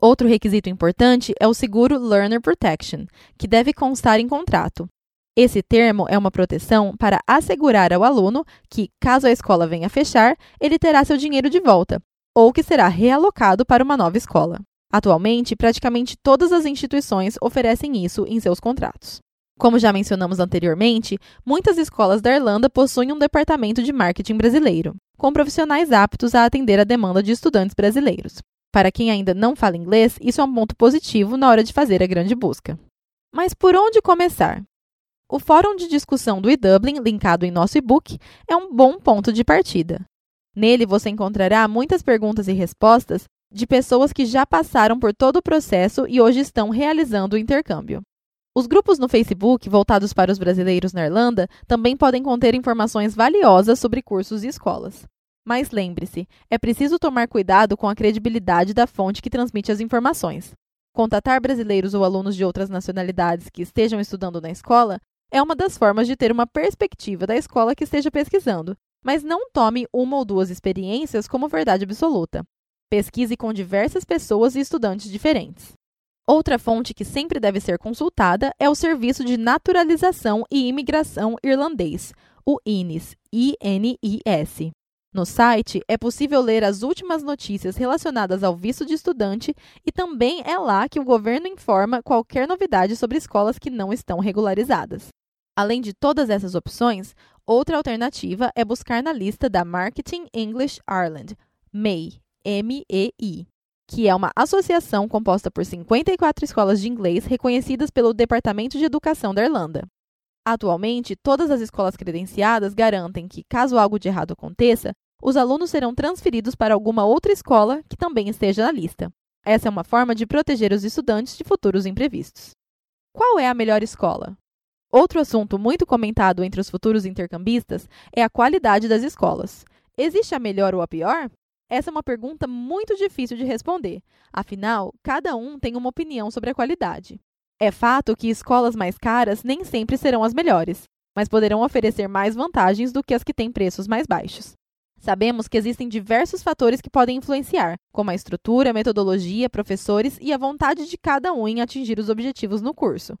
Outro requisito importante é o seguro Learner Protection, que deve constar em contrato. Esse termo é uma proteção para assegurar ao aluno que, caso a escola venha a fechar, ele terá seu dinheiro de volta, ou que será realocado para uma nova escola. Atualmente, praticamente todas as instituições oferecem isso em seus contratos. Como já mencionamos anteriormente, muitas escolas da Irlanda possuem um departamento de marketing brasileiro, com profissionais aptos a atender a demanda de estudantes brasileiros. Para quem ainda não fala inglês, isso é um ponto positivo na hora de fazer a grande busca. Mas por onde começar? O fórum de discussão do eDublin, linkado em nosso e-book, é um bom ponto de partida. Nele você encontrará muitas perguntas e respostas de pessoas que já passaram por todo o processo e hoje estão realizando o intercâmbio. Os grupos no Facebook voltados para os brasileiros na Irlanda também podem conter informações valiosas sobre cursos e escolas. Mas lembre-se, é preciso tomar cuidado com a credibilidade da fonte que transmite as informações. Contatar brasileiros ou alunos de outras nacionalidades que estejam estudando na escola é uma das formas de ter uma perspectiva da escola que esteja pesquisando, mas não tome uma ou duas experiências como verdade absoluta. Pesquise com diversas pessoas e estudantes diferentes. Outra fonte que sempre deve ser consultada é o Serviço de Naturalização e Imigração Irlandês, o INIS, INIS. No site é possível ler as últimas notícias relacionadas ao visto de estudante e também é lá que o governo informa qualquer novidade sobre escolas que não estão regularizadas. Além de todas essas opções, outra alternativa é buscar na lista da Marketing English Ireland, MEI, MEI, que é uma associação composta por 54 escolas de inglês reconhecidas pelo Departamento de Educação da Irlanda. Atualmente, todas as escolas credenciadas garantem que, caso algo de errado aconteça, os alunos serão transferidos para alguma outra escola que também esteja na lista. Essa é uma forma de proteger os estudantes de futuros imprevistos. Qual é a melhor escola? Outro assunto muito comentado entre os futuros intercambistas é a qualidade das escolas. Existe a melhor ou a pior? Essa é uma pergunta muito difícil de responder, afinal, cada um tem uma opinião sobre a qualidade. É fato que escolas mais caras nem sempre serão as melhores, mas poderão oferecer mais vantagens do que as que têm preços mais baixos. Sabemos que existem diversos fatores que podem influenciar, como a estrutura, a metodologia, professores e a vontade de cada um em atingir os objetivos no curso.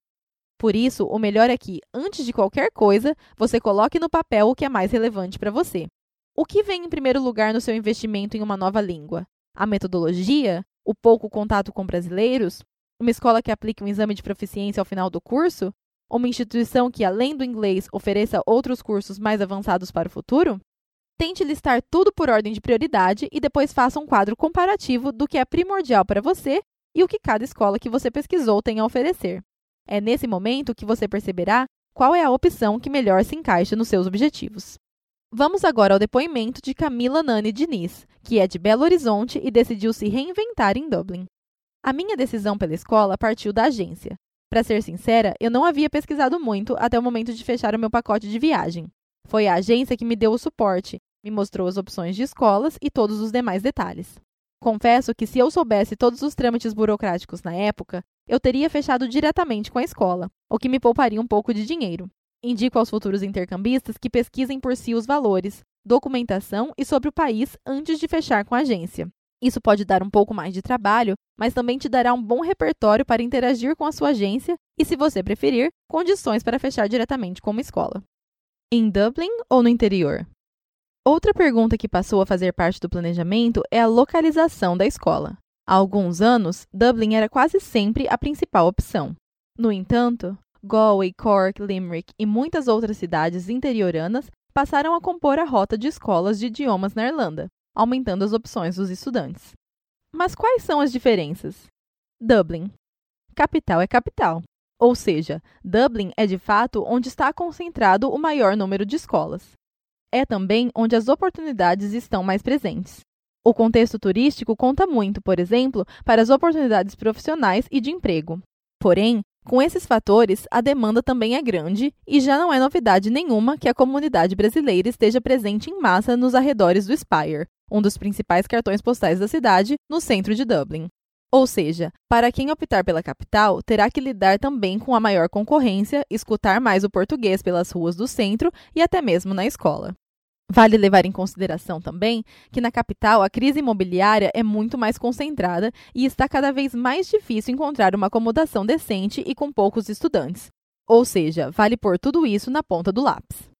Por isso, o melhor é que, antes de qualquer coisa, você coloque no papel o que é mais relevante para você. O que vem em primeiro lugar no seu investimento em uma nova língua? A metodologia? O pouco contato com brasileiros? Uma escola que aplique um exame de proficiência ao final do curso? Uma instituição que, além do inglês, ofereça outros cursos mais avançados para o futuro? Tente listar tudo por ordem de prioridade e depois faça um quadro comparativo do que é primordial para você e o que cada escola que você pesquisou tem a oferecer. É nesse momento que você perceberá qual é a opção que melhor se encaixa nos seus objetivos. Vamos agora ao depoimento de Camila Nani Diniz, que é de Belo Horizonte e decidiu se reinventar em Dublin. A minha decisão pela escola partiu da agência. Para ser sincera, eu não havia pesquisado muito até o momento de fechar o meu pacote de viagem. Foi a agência que me deu o suporte, me mostrou as opções de escolas e todos os demais detalhes. Confesso que se eu soubesse todos os trâmites burocráticos na época, eu teria fechado diretamente com a escola, o que me pouparia um pouco de dinheiro. Indico aos futuros intercambistas que pesquisem por si os valores, documentação e sobre o país antes de fechar com a agência. Isso pode dar um pouco mais de trabalho, mas também te dará um bom repertório para interagir com a sua agência e, se você preferir, condições para fechar diretamente com uma escola. Em Dublin ou no interior? Outra pergunta que passou a fazer parte do planejamento é a localização da escola. Há alguns anos, Dublin era quase sempre a principal opção. No entanto, Galway, Cork, Limerick e muitas outras cidades interioranas passaram a compor a rota de escolas de idiomas na Irlanda, aumentando as opções dos estudantes. Mas quais são as diferenças? Dublin. Capital é capital. Ou seja, Dublin é de fato onde está concentrado o maior número de escolas. É também onde as oportunidades estão mais presentes. O contexto turístico conta muito, por exemplo, para as oportunidades profissionais e de emprego. Porém, com esses fatores, a demanda também é grande e já não é novidade nenhuma que a comunidade brasileira esteja presente em massa nos arredores do Spire, um dos principais cartões postais da cidade, no centro de Dublin. Ou seja, para quem optar pela capital, terá que lidar também com a maior concorrência, escutar mais o português pelas ruas do centro e até mesmo na escola. Vale levar em consideração também que na capital a crise imobiliária é muito mais concentrada e está cada vez mais difícil encontrar uma acomodação decente e com poucos estudantes. Ou seja, vale pôr tudo isso na ponta do lápis.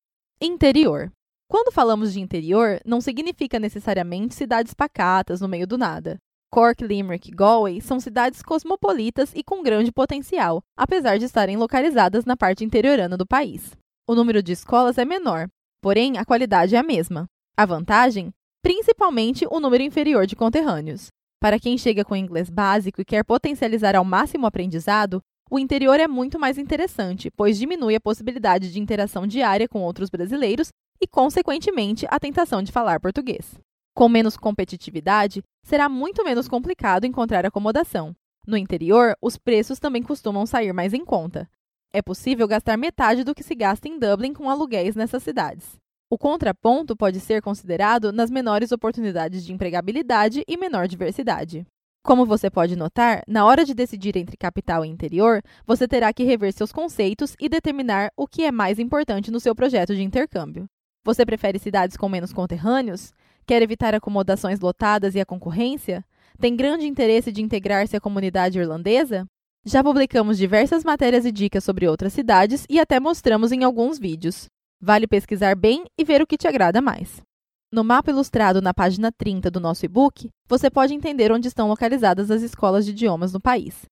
Interior. Quando falamos de interior, não significa necessariamente cidades pacatas no meio do nada. Cork, Limerick e Galway são cidades cosmopolitas e com grande potencial, apesar de estarem localizadas na parte interiorana do país. O número de escolas é menor, porém a qualidade é a mesma. A vantagem? Principalmente o número inferior de conterrâneos. Para quem chega com inglês básico e quer potencializar ao máximo o aprendizado, o interior é muito mais interessante, pois diminui a possibilidade de interação diária com outros brasileiros e, consequentemente, a tentação de falar português. Com menos competitividade, será muito menos complicado encontrar acomodação. No interior, os preços também costumam sair mais em conta. É possível gastar metade do que se gasta em Dublin com aluguéis nessas cidades. O contraponto pode ser considerado nas menores oportunidades de empregabilidade e menor diversidade. Como você pode notar, na hora de decidir entre capital e interior, você terá que rever seus conceitos e determinar o que é mais importante no seu projeto de intercâmbio. Você prefere cidades com menos conterrâneos? Quer evitar acomodações lotadas e a concorrência? Tem grande interesse de integrar-se à comunidade irlandesa? Já publicamos diversas matérias e dicas sobre outras cidades e até mostramos em alguns vídeos. Vale pesquisar bem e ver o que te agrada mais. No mapa ilustrado na página 30 do nosso e-book, você pode entender onde estão localizadas as escolas de idiomas no país.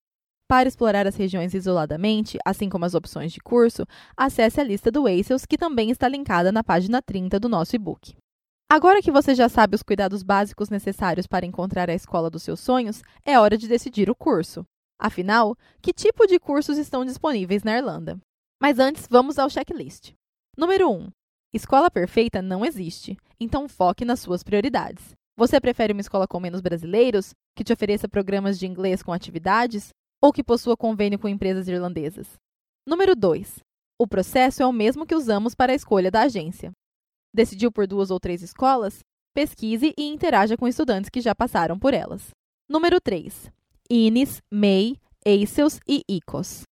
Para explorar as regiões isoladamente, assim como as opções de curso, acesse a lista do ACELS, que também está linkada na página 30 do nosso e-book. Agora que você já sabe os cuidados básicos necessários para encontrar a escola dos seus sonhos, é hora de decidir o curso. Afinal, que tipo de cursos estão disponíveis na Irlanda? Mas antes, vamos ao checklist. Número 1. Escola perfeita não existe, então foque nas suas prioridades. Você prefere uma escola com menos brasileiros, que te ofereça programas de inglês com atividades, ou que possua convênio com empresas irlandesas. Número 2. O processo é o mesmo que usamos para a escolha da agência. Decidiu por duas ou três escolas? pesquise e interaja com estudantes que já passaram por elas. Número 3. INIS, MEI, ACELS e ICOS.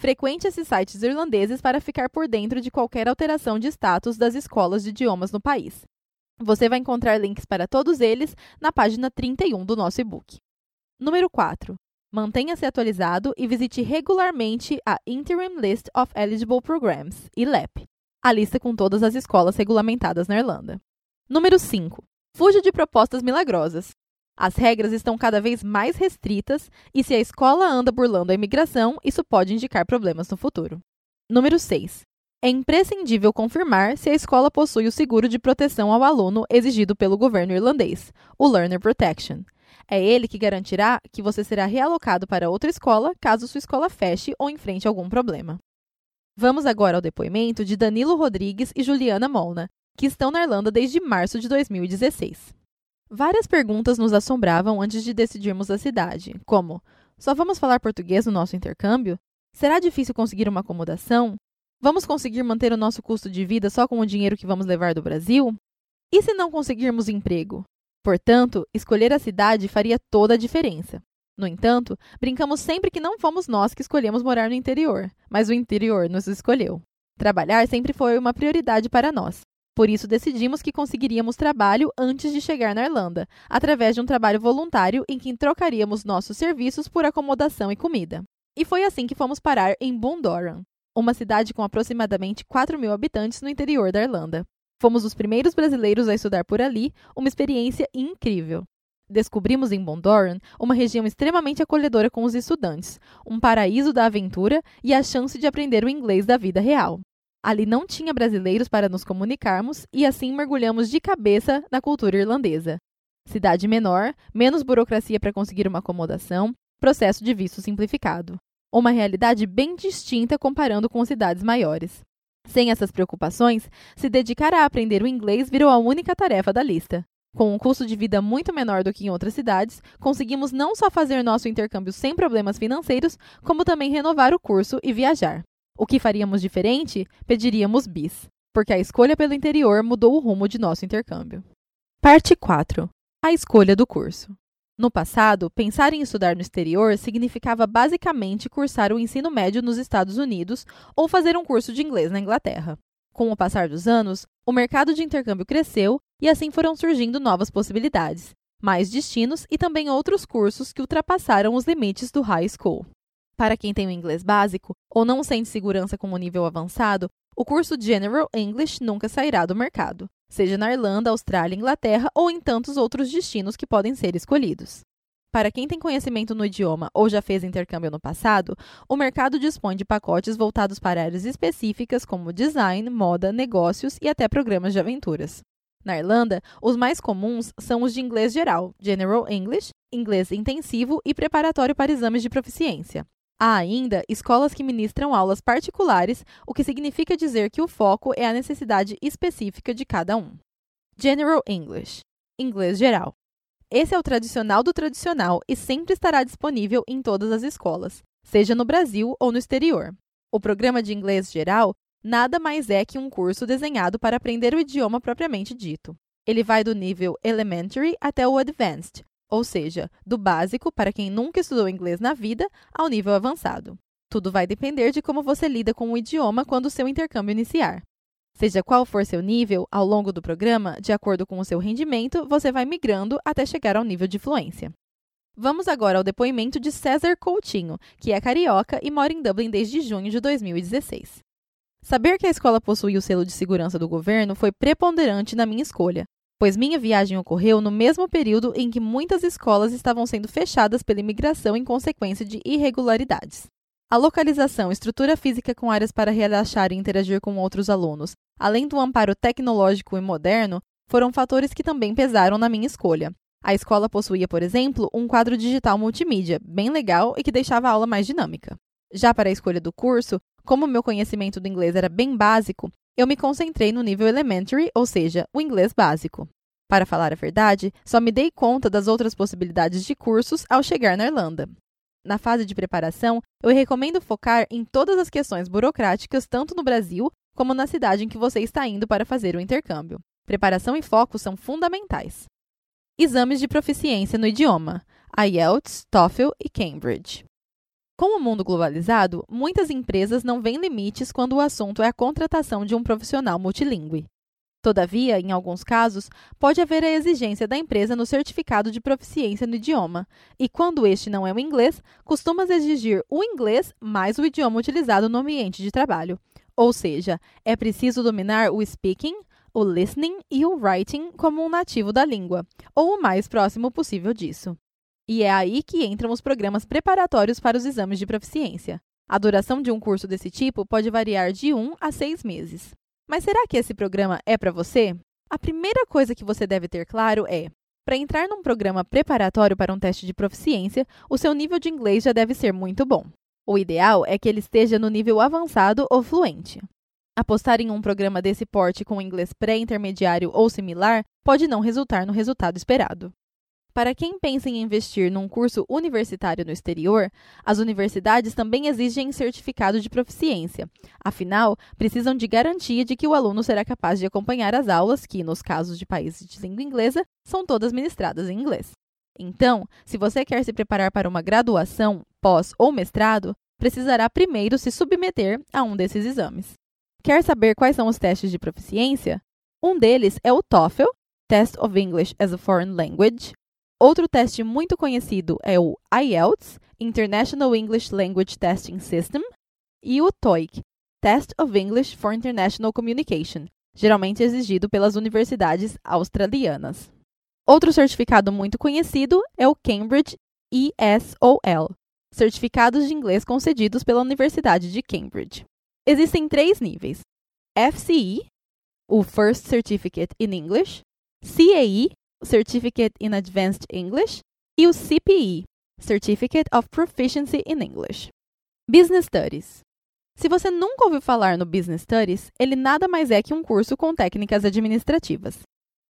Frequente esses sites irlandeses para ficar por dentro de qualquer alteração de status das escolas de idiomas no país. Você vai encontrar links para todos eles na página 31 do nosso e-book. Número 4. Mantenha-se atualizado e visite regularmente a Interim List of Eligible Programs, ILEP, a lista com todas as escolas regulamentadas na Irlanda. Número 5. Fuja de propostas milagrosas. As regras estão cada vez mais restritas e, se a escola anda burlando a imigração, isso pode indicar problemas no futuro. Número 6. É imprescindível confirmar se a escola possui o seguro de proteção ao aluno exigido pelo governo irlandês, o Learner Protection. É ele que garantirá que você será realocado para outra escola caso sua escola feche ou enfrente algum problema. Vamos agora ao depoimento de Danilo Rodrigues e Juliana Molna, que estão na Irlanda desde março de 2016. Várias perguntas nos assombravam antes de decidirmos a cidade, como: só vamos falar português no nosso intercâmbio? Será difícil conseguir uma acomodação? Vamos conseguir manter o nosso custo de vida só com o dinheiro que vamos levar do Brasil? E se não conseguirmos emprego? Portanto, escolher a cidade faria toda a diferença. No entanto, brincamos sempre que não fomos nós que escolhemos morar no interior, mas o interior nos escolheu. Trabalhar sempre foi uma prioridade para nós. Por isso, decidimos que conseguiríamos trabalho antes de chegar na Irlanda, através de um trabalho voluntário em que trocaríamos nossos serviços por acomodação e comida. E foi assim que fomos parar em Bundoran, uma cidade com aproximadamente 4 mil habitantes no interior da Irlanda. Fomos os primeiros brasileiros a estudar por ali, uma experiência incrível. Descobrimos em Bondoran uma região extremamente acolhedora com os estudantes, um paraíso da aventura e a chance de aprender o inglês da vida real. Ali não tinha brasileiros para nos comunicarmos e assim mergulhamos de cabeça na cultura irlandesa. Cidade menor, menos burocracia para conseguir uma acomodação, processo de visto simplificado. Uma realidade bem distinta comparando com cidades maiores. Sem essas preocupações, se dedicar a aprender o inglês virou a única tarefa da lista. Com um custo de vida muito menor do que em outras cidades, conseguimos não só fazer nosso intercâmbio sem problemas financeiros, como também renovar o curso e viajar. O que faríamos diferente? Pediríamos bis, porque a escolha pelo interior mudou o rumo de nosso intercâmbio. Parte 4 A escolha do curso. No passado, pensar em estudar no exterior significava basicamente cursar o ensino médio nos Estados Unidos ou fazer um curso de inglês na Inglaterra. Com o passar dos anos, o mercado de intercâmbio cresceu e assim foram surgindo novas possibilidades, mais destinos e também outros cursos que ultrapassaram os limites do high school. Para quem tem o inglês básico ou não sente segurança com o nível avançado, o curso General English nunca sairá do mercado, seja na Irlanda, Austrália, Inglaterra ou em tantos outros destinos que podem ser escolhidos. Para quem tem conhecimento no idioma ou já fez intercâmbio no passado, o mercado dispõe de pacotes voltados para áreas específicas como design, moda, negócios e até programas de aventuras. Na Irlanda, os mais comuns são os de inglês geral, General English, inglês intensivo e preparatório para exames de proficiência. Há ainda escolas que ministram aulas particulares, o que significa dizer que o foco é a necessidade específica de cada um. General English Inglês geral. Esse é o tradicional do tradicional e sempre estará disponível em todas as escolas, seja no Brasil ou no exterior. O programa de inglês geral nada mais é que um curso desenhado para aprender o idioma propriamente dito. Ele vai do nível elementary até o advanced, ou seja, do básico para quem nunca estudou inglês na vida ao nível avançado. Tudo vai depender de como você lida com o idioma quando o seu intercâmbio iniciar. Seja qual for seu nível, ao longo do programa, de acordo com o seu rendimento, você vai migrando até chegar ao nível de fluência. Vamos agora ao depoimento de César Coutinho, que é carioca e mora em Dublin desde junho de 2016. Saber que a escola possui o selo de segurança do governo foi preponderante na minha escolha, pois minha viagem ocorreu no mesmo período em que muitas escolas estavam sendo fechadas pela imigração em consequência de irregularidades. A localização, estrutura física com áreas para relaxar e interagir com outros alunos, além do amparo tecnológico e moderno, foram fatores que também pesaram na minha escolha. A escola possuía, por exemplo, um quadro digital multimídia, bem legal e que deixava a aula mais dinâmica. Já para a escolha do curso, como meu conhecimento do inglês era bem básico, eu me concentrei no nível elementary, ou seja, o inglês básico. Para falar a verdade, só me dei conta das outras possibilidades de cursos ao chegar na Irlanda. Na fase de preparação, eu recomendo focar em todas as questões burocráticas, tanto no Brasil como na cidade em que você está indo para fazer o intercâmbio. Preparação e foco são fundamentais. Exames de proficiência no idioma: IELTS, TOEFL e Cambridge. Com o mundo globalizado, muitas empresas não veem limites quando o assunto é a contratação de um profissional multilingüe. Todavia, em alguns casos, pode haver a exigência da empresa no certificado de proficiência no idioma, e quando este não é o inglês, costuma exigir o inglês mais o idioma utilizado no ambiente de trabalho. Ou seja, é preciso dominar o speaking, o listening e o writing como um nativo da língua, ou o mais próximo possível disso. E é aí que entram os programas preparatórios para os exames de proficiência. A duração de um curso desse tipo pode variar de 1 a 6 meses. Mas será que esse programa é para você? A primeira coisa que você deve ter claro é: para entrar num programa preparatório para um teste de proficiência, o seu nível de inglês já deve ser muito bom. O ideal é que ele esteja no nível avançado ou fluente. Apostar em um programa desse porte com inglês pré-intermediário ou similar pode não resultar no resultado esperado. Para quem pensa em investir num curso universitário no exterior, as universidades também exigem certificado de proficiência. Afinal, precisam de garantia de que o aluno será capaz de acompanhar as aulas, que, nos casos de países de língua inglesa, são todas ministradas em inglês. Então, se você quer se preparar para uma graduação, pós ou mestrado, precisará primeiro se submeter a um desses exames. Quer saber quais são os testes de proficiência? Um deles é o TOEFL, Test of English as a Foreign Language, Outro teste muito conhecido é o IELTS, International English Language Testing System, e o TOEIC, Test of English for International Communication, geralmente exigido pelas universidades australianas. Outro certificado muito conhecido é o Cambridge ESOL, certificados de inglês concedidos pela Universidade de Cambridge. Existem três níveis: FCE, o First Certificate in English, CAE, Certificate in Advanced English, e o CPE, Certificate of Proficiency in English. Business Studies. Se você nunca ouviu falar no Business Studies, ele nada mais é que um curso com técnicas administrativas.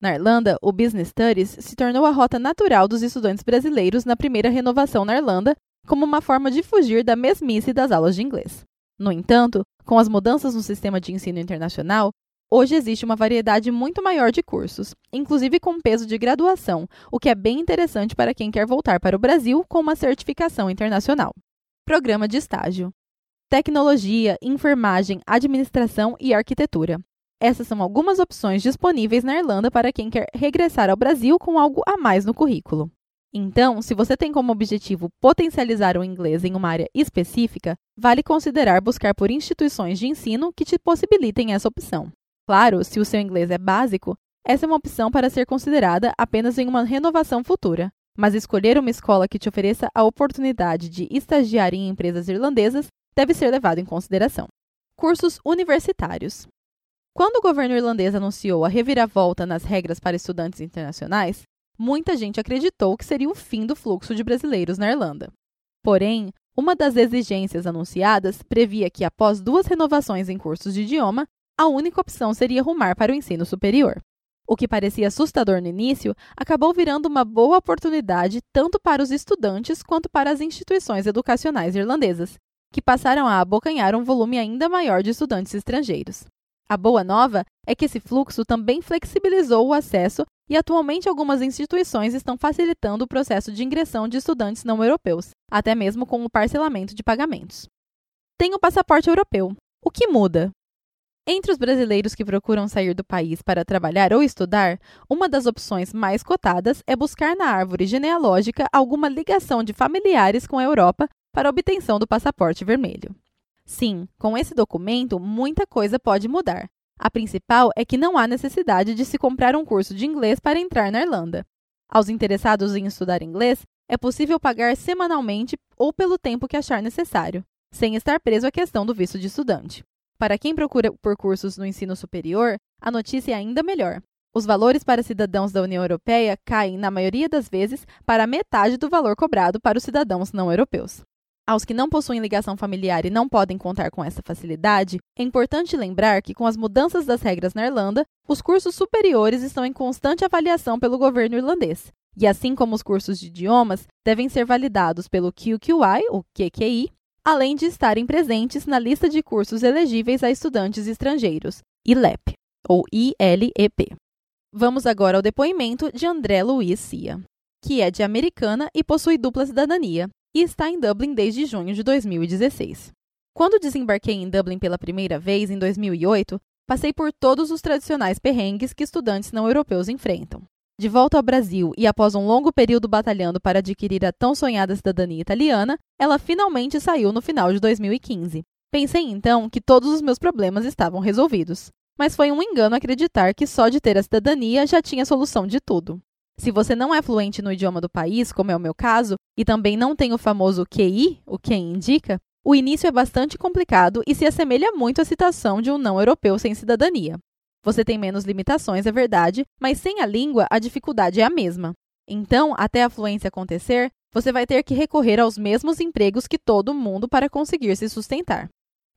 Na Irlanda, o Business Studies se tornou a rota natural dos estudantes brasileiros na primeira renovação na Irlanda, como uma forma de fugir da mesmice das aulas de inglês. No entanto, com as mudanças no sistema de ensino internacional, Hoje existe uma variedade muito maior de cursos, inclusive com peso de graduação, o que é bem interessante para quem quer voltar para o Brasil com uma certificação internacional. Programa de estágio: Tecnologia, enfermagem, administração e arquitetura. Essas são algumas opções disponíveis na Irlanda para quem quer regressar ao Brasil com algo a mais no currículo. Então, se você tem como objetivo potencializar o inglês em uma área específica, vale considerar buscar por instituições de ensino que te possibilitem essa opção. Claro, se o seu inglês é básico, essa é uma opção para ser considerada apenas em uma renovação futura. Mas escolher uma escola que te ofereça a oportunidade de estagiar em empresas irlandesas deve ser levado em consideração. Cursos universitários. Quando o governo irlandês anunciou a reviravolta nas regras para estudantes internacionais, muita gente acreditou que seria o fim do fluxo de brasileiros na Irlanda. Porém, uma das exigências anunciadas previa que, após duas renovações em cursos de idioma, a única opção seria rumar para o ensino superior. O que parecia assustador no início acabou virando uma boa oportunidade tanto para os estudantes quanto para as instituições educacionais irlandesas, que passaram a abocanhar um volume ainda maior de estudantes estrangeiros. A boa nova é que esse fluxo também flexibilizou o acesso e atualmente algumas instituições estão facilitando o processo de ingressão de estudantes não europeus, até mesmo com o parcelamento de pagamentos. Tem o passaporte europeu. O que muda? Entre os brasileiros que procuram sair do país para trabalhar ou estudar, uma das opções mais cotadas é buscar na árvore genealógica alguma ligação de familiares com a Europa para a obtenção do passaporte vermelho. Sim, com esse documento, muita coisa pode mudar. A principal é que não há necessidade de se comprar um curso de inglês para entrar na Irlanda. Aos interessados em estudar inglês, é possível pagar semanalmente ou pelo tempo que achar necessário, sem estar preso à questão do visto de estudante. Para quem procura por cursos no ensino superior, a notícia é ainda melhor. Os valores para cidadãos da União Europeia caem, na maioria das vezes, para metade do valor cobrado para os cidadãos não europeus. Aos que não possuem ligação familiar e não podem contar com essa facilidade, é importante lembrar que, com as mudanças das regras na Irlanda, os cursos superiores estão em constante avaliação pelo governo irlandês. E assim como os cursos de idiomas, devem ser validados pelo QQI, o QQI, além de estarem presentes na lista de cursos elegíveis a estudantes estrangeiros, ILEP, ou ILEP. Vamos agora ao depoimento de André Luiz Cia, que é de Americana e possui dupla cidadania, e está em Dublin desde junho de 2016. Quando desembarquei em Dublin pela primeira vez, em 2008, passei por todos os tradicionais perrengues que estudantes não europeus enfrentam. De volta ao Brasil e após um longo período batalhando para adquirir a tão sonhada cidadania italiana, ela finalmente saiu no final de 2015. Pensei então que todos os meus problemas estavam resolvidos, mas foi um engano acreditar que só de ter a cidadania já tinha solução de tudo. Se você não é fluente no idioma do país, como é o meu caso, e também não tem o famoso QI, o quem indica, o início é bastante complicado e se assemelha muito à situação de um não europeu sem cidadania. Você tem menos limitações, é verdade, mas sem a língua a dificuldade é a mesma. Então, até a fluência acontecer, você vai ter que recorrer aos mesmos empregos que todo mundo para conseguir se sustentar.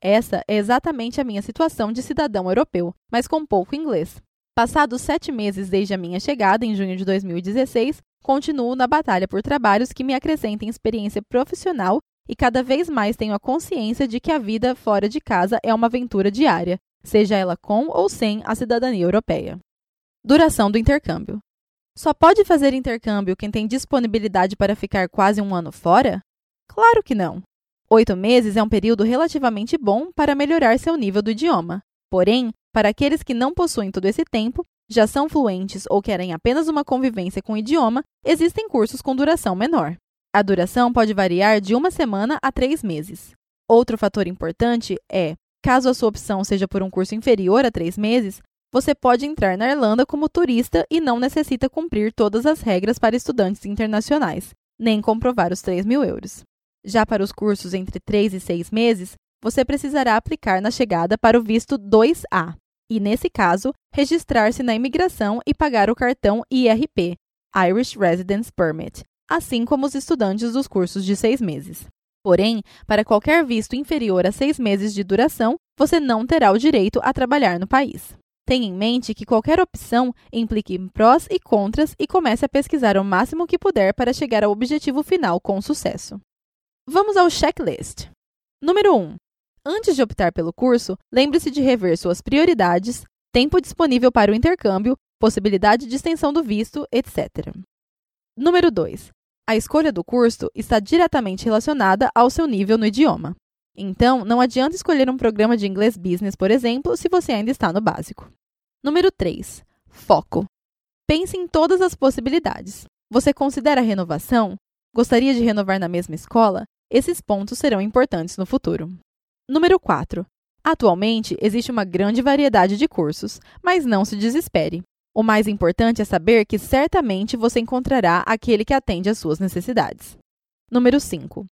Essa é exatamente a minha situação de cidadão europeu, mas com pouco inglês. Passados sete meses desde a minha chegada, em junho de 2016, continuo na batalha por trabalhos que me acrescentem experiência profissional e cada vez mais tenho a consciência de que a vida fora de casa é uma aventura diária, seja ela com ou sem a cidadania europeia. Duração do intercâmbio. Só pode fazer intercâmbio quem tem disponibilidade para ficar quase um ano fora? Claro que não. Oito meses é um período relativamente bom para melhorar seu nível do idioma. Porém, para aqueles que não possuem todo esse tempo, já são fluentes ou querem apenas uma convivência com o idioma, existem cursos com duração menor. A duração pode variar de uma semana a três meses. Outro fator importante é, caso a sua opção seja por um curso inferior a três meses, você pode entrar na Irlanda como turista e não necessita cumprir todas as regras para estudantes internacionais, nem comprovar os 3 mil euros. Já para os cursos entre 3 e 6 meses, você precisará aplicar na chegada para o visto 2A, e, nesse caso, registrar-se na imigração e pagar o cartão IRP Irish Residence Permit assim como os estudantes dos cursos de seis meses. Porém, para qualquer visto inferior a seis meses de duração, você não terá o direito a trabalhar no país. Tenha em mente que qualquer opção implique prós e contras e comece a pesquisar o máximo que puder para chegar ao objetivo final com sucesso. Vamos ao checklist. Número 1. Antes de optar pelo curso, lembre-se de rever suas prioridades, tempo disponível para o intercâmbio, possibilidade de extensão do visto, etc. Número 2. A escolha do curso está diretamente relacionada ao seu nível no idioma. Então, não adianta escolher um programa de inglês business, por exemplo, se você ainda está no básico. Número 3. Foco. Pense em todas as possibilidades. Você considera renovação? Gostaria de renovar na mesma escola? Esses pontos serão importantes no futuro. Número 4. Atualmente, existe uma grande variedade de cursos, mas não se desespere. O mais importante é saber que certamente você encontrará aquele que atende às suas necessidades. Número 5.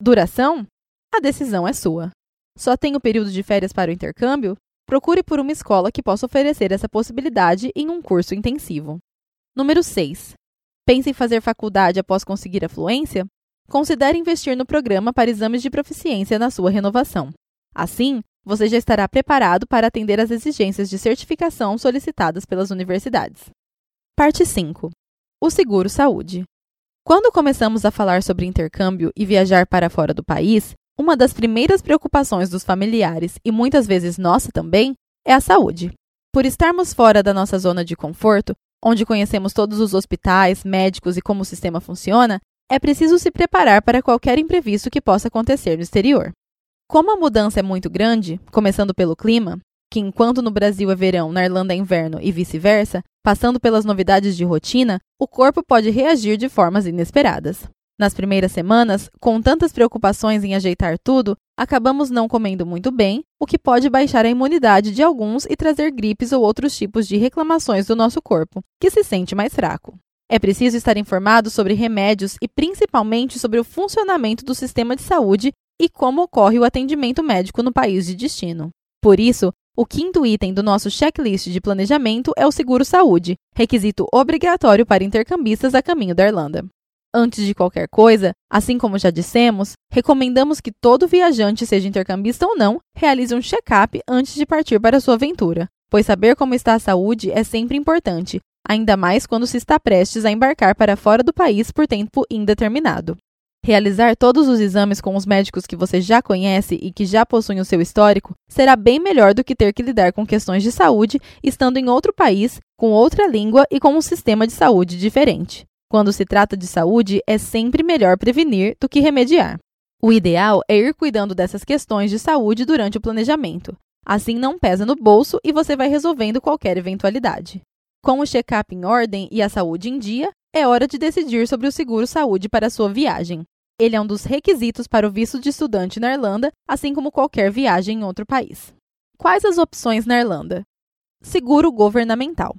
Duração? A decisão é sua. Só tem o período de férias para o intercâmbio? Procure por uma escola que possa oferecer essa possibilidade em um curso intensivo. Número 6. Pense em fazer faculdade após conseguir a fluência? Considere investir no programa para exames de proficiência na sua renovação. Assim, você já estará preparado para atender às exigências de certificação solicitadas pelas universidades. Parte 5. O seguro saúde. Quando começamos a falar sobre intercâmbio e viajar para fora do país, uma das primeiras preocupações dos familiares e muitas vezes nossa também é a saúde. Por estarmos fora da nossa zona de conforto, onde conhecemos todos os hospitais, médicos e como o sistema funciona, é preciso se preparar para qualquer imprevisto que possa acontecer no exterior. Como a mudança é muito grande, começando pelo clima, que enquanto no Brasil é verão, na Irlanda é inverno e vice-versa, passando pelas novidades de rotina, o corpo pode reagir de formas inesperadas. Nas primeiras semanas, com tantas preocupações em ajeitar tudo, acabamos não comendo muito bem, o que pode baixar a imunidade de alguns e trazer gripes ou outros tipos de reclamações do nosso corpo, que se sente mais fraco. É preciso estar informado sobre remédios e principalmente sobre o funcionamento do sistema de saúde e como ocorre o atendimento médico no país de destino. Por isso, o quinto item do nosso checklist de planejamento é o seguro-saúde, requisito obrigatório para intercambistas a caminho da Irlanda. Antes de qualquer coisa, assim como já dissemos, recomendamos que todo viajante, seja intercambista ou não, realize um check-up antes de partir para sua aventura, pois saber como está a saúde é sempre importante, ainda mais quando se está prestes a embarcar para fora do país por tempo indeterminado. Realizar todos os exames com os médicos que você já conhece e que já possuem o seu histórico será bem melhor do que ter que lidar com questões de saúde estando em outro país, com outra língua e com um sistema de saúde diferente. Quando se trata de saúde, é sempre melhor prevenir do que remediar. O ideal é ir cuidando dessas questões de saúde durante o planejamento. Assim não pesa no bolso e você vai resolvendo qualquer eventualidade. Com o check-up em ordem e a saúde em dia, é hora de decidir sobre o seguro saúde para a sua viagem. Ele é um dos requisitos para o visto de estudante na Irlanda, assim como qualquer viagem em outro país. Quais as opções na Irlanda? Seguro governamental.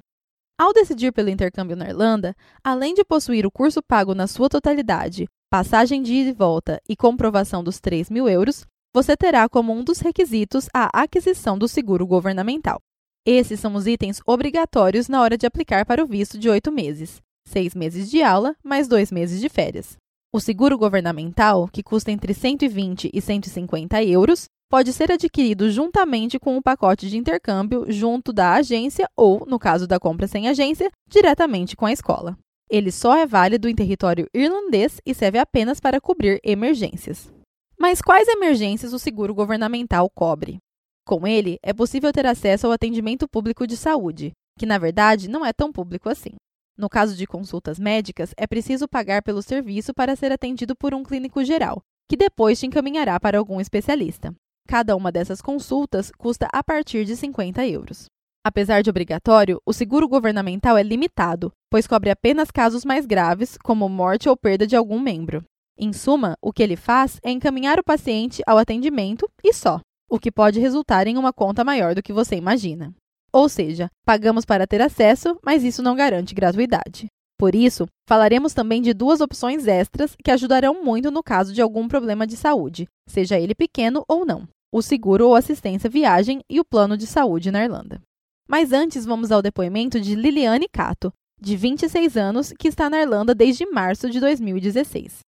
Ao decidir pelo intercâmbio na Irlanda, além de possuir o curso pago na sua totalidade, passagem de ida e volta e comprovação dos 3 mil euros, você terá como um dos requisitos a aquisição do seguro governamental. Esses são os itens obrigatórios na hora de aplicar para o visto de oito meses: seis meses de aula mais dois meses de férias. O seguro governamental, que custa entre 120 e 150 euros, pode ser adquirido juntamente com o pacote de intercâmbio junto da agência ou, no caso da compra sem agência, diretamente com a escola. Ele só é válido em território irlandês e serve apenas para cobrir emergências. Mas quais emergências o seguro governamental cobre? Com ele, é possível ter acesso ao atendimento público de saúde, que na verdade não é tão público assim. No caso de consultas médicas, é preciso pagar pelo serviço para ser atendido por um clínico geral, que depois te encaminhará para algum especialista. Cada uma dessas consultas custa a partir de 50 euros. Apesar de obrigatório, o seguro governamental é limitado, pois cobre apenas casos mais graves, como morte ou perda de algum membro. Em suma, o que ele faz é encaminhar o paciente ao atendimento e só, o que pode resultar em uma conta maior do que você imagina. Ou seja, pagamos para ter acesso, mas isso não garante gratuidade. Por isso, falaremos também de duas opções extras que ajudarão muito no caso de algum problema de saúde, seja ele pequeno ou não: o seguro ou assistência viagem e o plano de saúde na Irlanda. Mas antes, vamos ao depoimento de Liliane Cato, de 26 anos, que está na Irlanda desde março de 2016.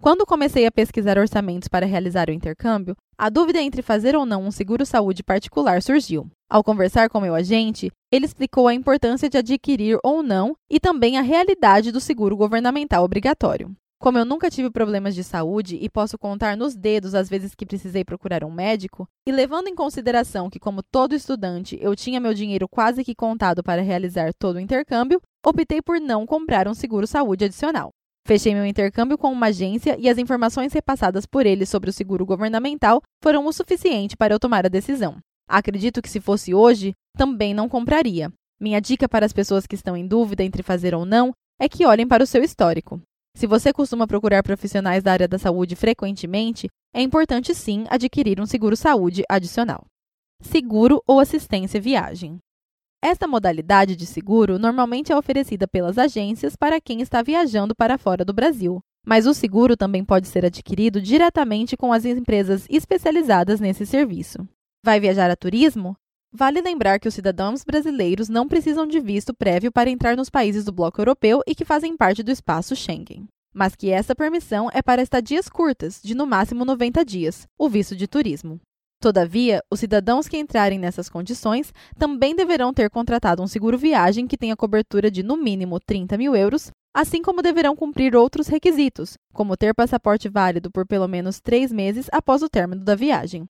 Quando comecei a pesquisar orçamentos para realizar o intercâmbio, a dúvida entre fazer ou não um seguro-saúde particular surgiu. Ao conversar com meu agente, ele explicou a importância de adquirir ou não e também a realidade do seguro governamental obrigatório. Como eu nunca tive problemas de saúde e posso contar nos dedos as vezes que precisei procurar um médico, e levando em consideração que, como todo estudante, eu tinha meu dinheiro quase que contado para realizar todo o intercâmbio, optei por não comprar um seguro saúde adicional. Fechei meu intercâmbio com uma agência e as informações repassadas por eles sobre o seguro governamental foram o suficiente para eu tomar a decisão. Acredito que se fosse hoje, também não compraria. Minha dica para as pessoas que estão em dúvida entre fazer ou não é que olhem para o seu histórico. Se você costuma procurar profissionais da área da saúde frequentemente, é importante sim adquirir um seguro saúde adicional. Seguro ou assistência viagem. Esta modalidade de seguro normalmente é oferecida pelas agências para quem está viajando para fora do Brasil, mas o seguro também pode ser adquirido diretamente com as empresas especializadas nesse serviço. Vai viajar a turismo? Vale lembrar que os cidadãos brasileiros não precisam de visto prévio para entrar nos países do bloco europeu e que fazem parte do espaço Schengen, mas que essa permissão é para estadias curtas, de no máximo 90 dias, o visto de turismo. Todavia, os cidadãos que entrarem nessas condições também deverão ter contratado um seguro viagem que tenha cobertura de no mínimo 30 mil euros, assim como deverão cumprir outros requisitos, como ter passaporte válido por pelo menos três meses após o término da viagem.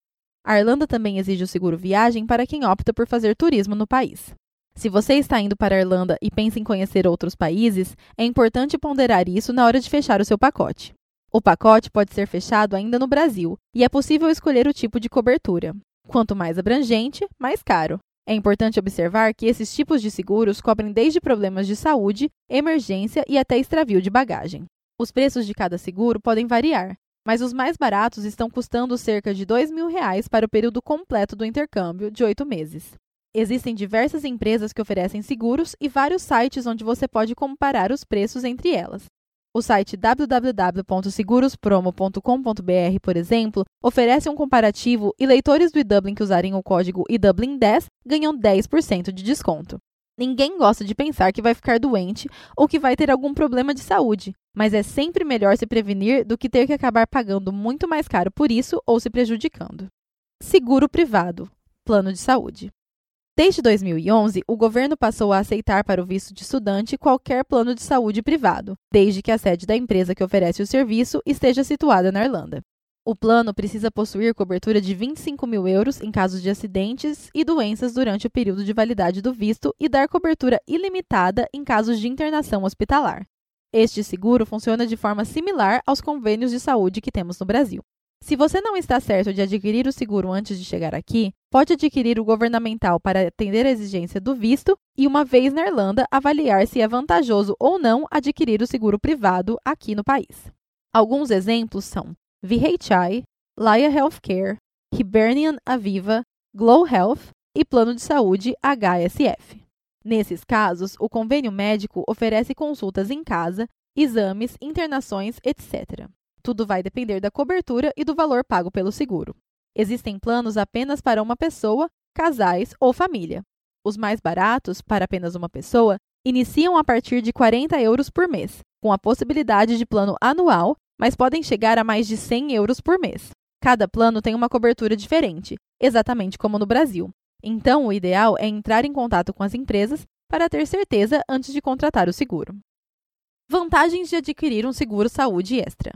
A Irlanda também exige o seguro viagem para quem opta por fazer turismo no país. Se você está indo para a Irlanda e pensa em conhecer outros países, é importante ponderar isso na hora de fechar o seu pacote. O pacote pode ser fechado ainda no Brasil e é possível escolher o tipo de cobertura. Quanto mais abrangente, mais caro. É importante observar que esses tipos de seguros cobrem desde problemas de saúde, emergência e até extravio de bagagem. Os preços de cada seguro podem variar, mas os mais baratos estão custando cerca de 2 mil reais para o período completo do intercâmbio, de oito meses. Existem diversas empresas que oferecem seguros e vários sites onde você pode comparar os preços entre elas. O site www.segurospromo.com.br, por exemplo, oferece um comparativo e leitores do eDublin que usarem o código eDublin10 ganham 10% de desconto. Ninguém gosta de pensar que vai ficar doente ou que vai ter algum problema de saúde, mas é sempre melhor se prevenir do que ter que acabar pagando muito mais caro por isso ou se prejudicando. Seguro privado plano de saúde. Desde 2011, o governo passou a aceitar para o visto de estudante qualquer plano de saúde privado, desde que a sede da empresa que oferece o serviço esteja situada na Irlanda. O plano precisa possuir cobertura de 25 mil euros em casos de acidentes e doenças durante o período de validade do visto e dar cobertura ilimitada em casos de internação hospitalar. Este seguro funciona de forma similar aos convênios de saúde que temos no Brasil. Se você não está certo de adquirir o seguro antes de chegar aqui, pode adquirir o governamental para atender a exigência do visto e, uma vez na Irlanda, avaliar se é vantajoso ou não adquirir o seguro privado aqui no país. Alguns exemplos são VHI, Laya Healthcare, Hibernian Aviva, Glow Health e Plano de Saúde HSF. Nesses casos, o convênio médico oferece consultas em casa, exames, internações, etc. Tudo vai depender da cobertura e do valor pago pelo seguro. Existem planos apenas para uma pessoa, casais ou família. Os mais baratos, para apenas uma pessoa, iniciam a partir de 40 euros por mês, com a possibilidade de plano anual, mas podem chegar a mais de 100 euros por mês. Cada plano tem uma cobertura diferente, exatamente como no Brasil. Então, o ideal é entrar em contato com as empresas para ter certeza antes de contratar o seguro. Vantagens de adquirir um seguro saúde extra.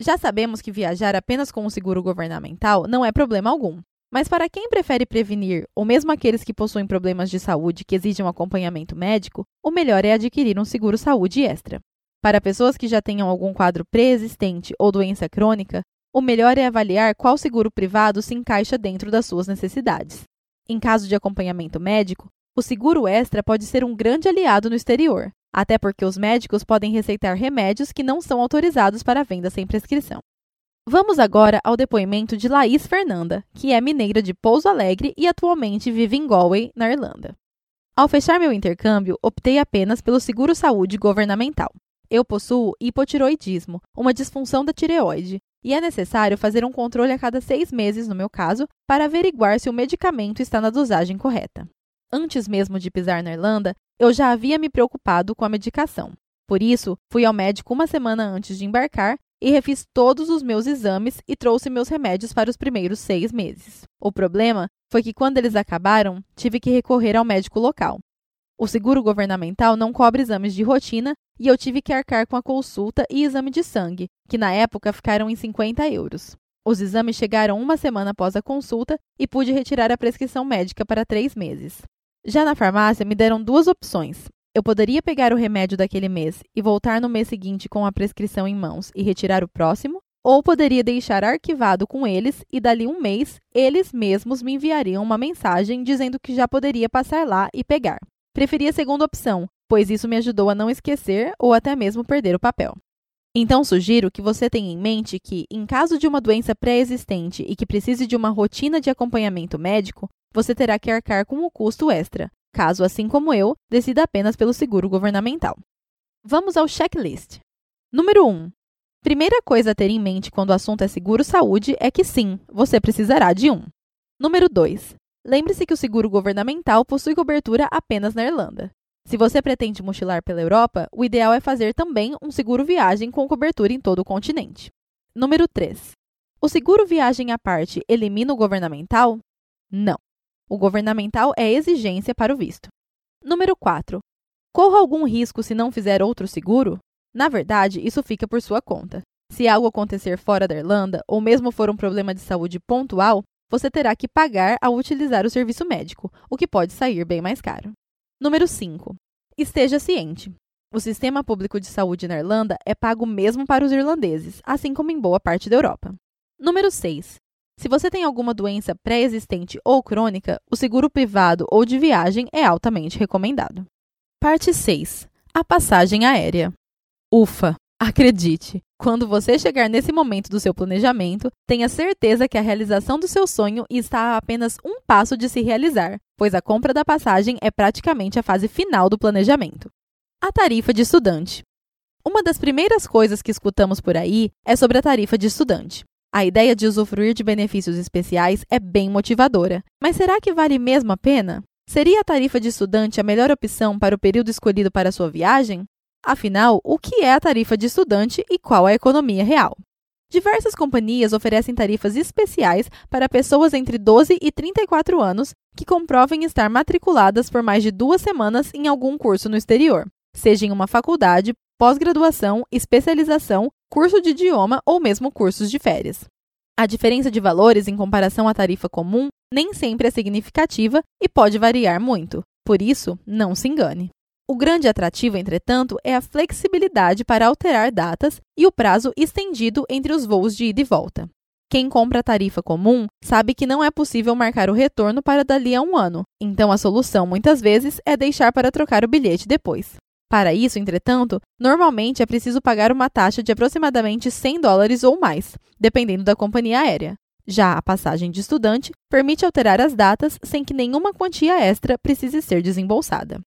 Já sabemos que viajar apenas com um seguro governamental não é problema algum. Mas para quem prefere prevenir, ou mesmo aqueles que possuem problemas de saúde que exigem um acompanhamento médico, o melhor é adquirir um seguro saúde extra. Para pessoas que já tenham algum quadro pré-existente ou doença crônica, o melhor é avaliar qual seguro privado se encaixa dentro das suas necessidades. Em caso de acompanhamento médico, o seguro extra pode ser um grande aliado no exterior, até porque os médicos podem receitar remédios que não são autorizados para venda sem prescrição. Vamos agora ao depoimento de Laís Fernanda, que é mineira de Pouso Alegre e atualmente vive em Galway, na Irlanda. Ao fechar meu intercâmbio, optei apenas pelo seguro saúde governamental. Eu possuo hipotiroidismo, uma disfunção da tireoide, e é necessário fazer um controle a cada seis meses, no meu caso, para averiguar se o medicamento está na dosagem correta. Antes mesmo de pisar na Irlanda, eu já havia me preocupado com a medicação. Por isso, fui ao médico uma semana antes de embarcar e refiz todos os meus exames e trouxe meus remédios para os primeiros seis meses. O problema foi que, quando eles acabaram, tive que recorrer ao médico local. O seguro governamental não cobre exames de rotina e eu tive que arcar com a consulta e exame de sangue, que na época ficaram em 50 euros. Os exames chegaram uma semana após a consulta e pude retirar a prescrição médica para três meses. Já na farmácia, me deram duas opções. Eu poderia pegar o remédio daquele mês e voltar no mês seguinte com a prescrição em mãos e retirar o próximo, ou poderia deixar arquivado com eles e dali um mês eles mesmos me enviariam uma mensagem dizendo que já poderia passar lá e pegar. Preferi a segunda opção, pois isso me ajudou a não esquecer ou até mesmo perder o papel. Então, sugiro que você tenha em mente que, em caso de uma doença pré-existente e que precise de uma rotina de acompanhamento médico, você terá que arcar com o custo extra, caso, assim como eu, decida apenas pelo seguro governamental. Vamos ao checklist. Número 1. Primeira coisa a ter em mente quando o assunto é seguro-saúde é que sim, você precisará de um. Número 2. Lembre-se que o seguro governamental possui cobertura apenas na Irlanda. Se você pretende mochilar pela Europa, o ideal é fazer também um seguro viagem com cobertura em todo o continente. Número 3. O seguro viagem à parte elimina o governamental? Não. O governamental é exigência para o visto. Número 4. Corra algum risco se não fizer outro seguro? Na verdade, isso fica por sua conta. Se algo acontecer fora da Irlanda, ou mesmo for um problema de saúde pontual, você terá que pagar ao utilizar o serviço médico, o que pode sair bem mais caro. Número 5. Esteja ciente. O sistema público de saúde na Irlanda é pago mesmo para os irlandeses, assim como em boa parte da Europa. Número 6. Se você tem alguma doença pré-existente ou crônica, o seguro privado ou de viagem é altamente recomendado. Parte 6. A passagem aérea. Ufa! Acredite, quando você chegar nesse momento do seu planejamento, tenha certeza que a realização do seu sonho está a apenas um passo de se realizar, pois a compra da passagem é praticamente a fase final do planejamento. A tarifa de estudante. Uma das primeiras coisas que escutamos por aí é sobre a tarifa de estudante. A ideia de usufruir de benefícios especiais é bem motivadora, mas será que vale mesmo a pena? Seria a tarifa de estudante a melhor opção para o período escolhido para sua viagem? Afinal, o que é a tarifa de estudante e qual a economia real? Diversas companhias oferecem tarifas especiais para pessoas entre 12 e 34 anos que comprovem estar matriculadas por mais de duas semanas em algum curso no exterior, seja em uma faculdade, pós-graduação, especialização, curso de idioma ou mesmo cursos de férias. A diferença de valores em comparação à tarifa comum nem sempre é significativa e pode variar muito, por isso, não se engane. O grande atrativo, entretanto, é a flexibilidade para alterar datas e o prazo estendido entre os voos de ida e volta. Quem compra a tarifa comum sabe que não é possível marcar o retorno para dali a um ano, então a solução muitas vezes é deixar para trocar o bilhete depois. Para isso, entretanto, normalmente é preciso pagar uma taxa de aproximadamente 100 dólares ou mais, dependendo da companhia aérea. Já a passagem de estudante permite alterar as datas sem que nenhuma quantia extra precise ser desembolsada.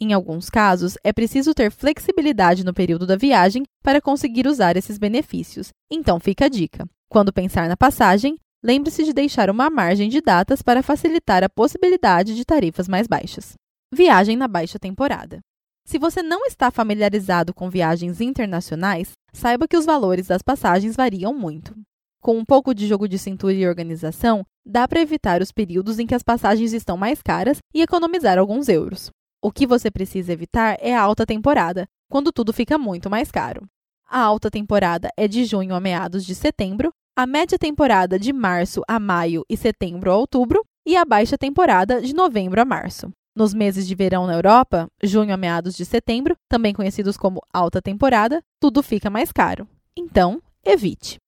Em alguns casos, é preciso ter flexibilidade no período da viagem para conseguir usar esses benefícios. Então fica a dica: quando pensar na passagem, lembre-se de deixar uma margem de datas para facilitar a possibilidade de tarifas mais baixas. Viagem na baixa temporada. Se você não está familiarizado com viagens internacionais, saiba que os valores das passagens variam muito. Com um pouco de jogo de cintura e organização, dá para evitar os períodos em que as passagens estão mais caras e economizar alguns euros. O que você precisa evitar é a alta temporada, quando tudo fica muito mais caro. A alta temporada é de junho a meados de setembro, a média temporada de março a maio e setembro a outubro, e a baixa temporada de novembro a março. Nos meses de verão na Europa, junho a meados de setembro, também conhecidos como alta temporada, tudo fica mais caro. Então, evite.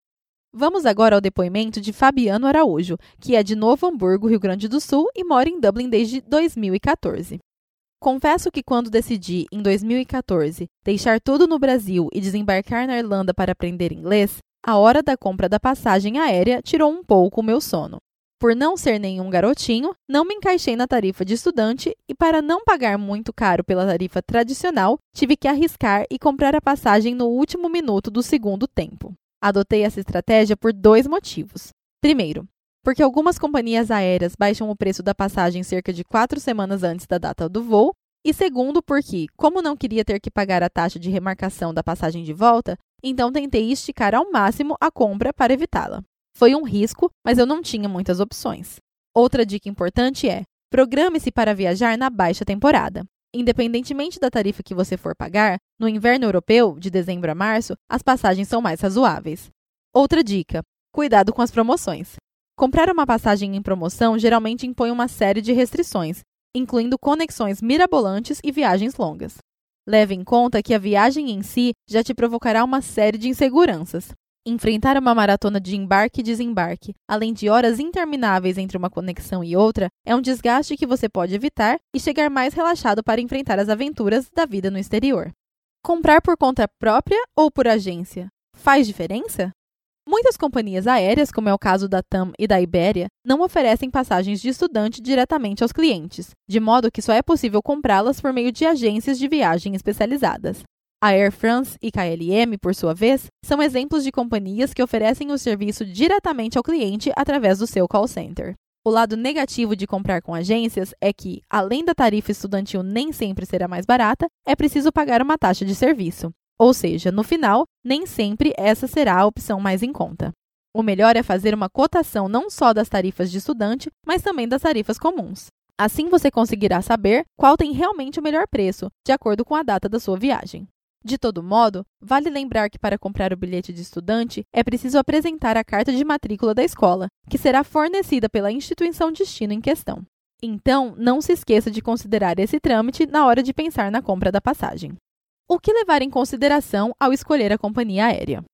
Vamos agora ao depoimento de Fabiano Araújo, que é de Novo Hamburgo, Rio Grande do Sul e mora em Dublin desde 2014. Confesso que quando decidi, em 2014, deixar tudo no Brasil e desembarcar na Irlanda para aprender inglês, a hora da compra da passagem aérea tirou um pouco o meu sono. Por não ser nenhum garotinho, não me encaixei na tarifa de estudante e, para não pagar muito caro pela tarifa tradicional, tive que arriscar e comprar a passagem no último minuto do segundo tempo. Adotei essa estratégia por dois motivos. Primeiro, porque algumas companhias aéreas baixam o preço da passagem cerca de quatro semanas antes da data do voo, e segundo, porque, como não queria ter que pagar a taxa de remarcação da passagem de volta, então tentei esticar ao máximo a compra para evitá-la. Foi um risco, mas eu não tinha muitas opções. Outra dica importante é: programe-se para viajar na baixa temporada. Independentemente da tarifa que você for pagar, no inverno europeu, de dezembro a março, as passagens são mais razoáveis. Outra dica: cuidado com as promoções. Comprar uma passagem em promoção geralmente impõe uma série de restrições, incluindo conexões mirabolantes e viagens longas. Leve em conta que a viagem em si já te provocará uma série de inseguranças. Enfrentar uma maratona de embarque e desembarque, além de horas intermináveis entre uma conexão e outra, é um desgaste que você pode evitar e chegar mais relaxado para enfrentar as aventuras da vida no exterior. Comprar por conta própria ou por agência? Faz diferença? Muitas companhias aéreas, como é o caso da TAM e da Ibéria, não oferecem passagens de estudante diretamente aos clientes, de modo que só é possível comprá-las por meio de agências de viagem especializadas. A Air France e KLM, por sua vez, são exemplos de companhias que oferecem o serviço diretamente ao cliente através do seu call center. O lado negativo de comprar com agências é que, além da tarifa estudantil nem sempre será mais barata, é preciso pagar uma taxa de serviço. Ou seja, no final, nem sempre essa será a opção mais em conta. O melhor é fazer uma cotação não só das tarifas de estudante, mas também das tarifas comuns. Assim você conseguirá saber qual tem realmente o melhor preço, de acordo com a data da sua viagem. De todo modo, vale lembrar que para comprar o bilhete de estudante é preciso apresentar a carta de matrícula da escola, que será fornecida pela instituição destino em questão. Então, não se esqueça de considerar esse trâmite na hora de pensar na compra da passagem. O que levar em consideração ao escolher a companhia aérea?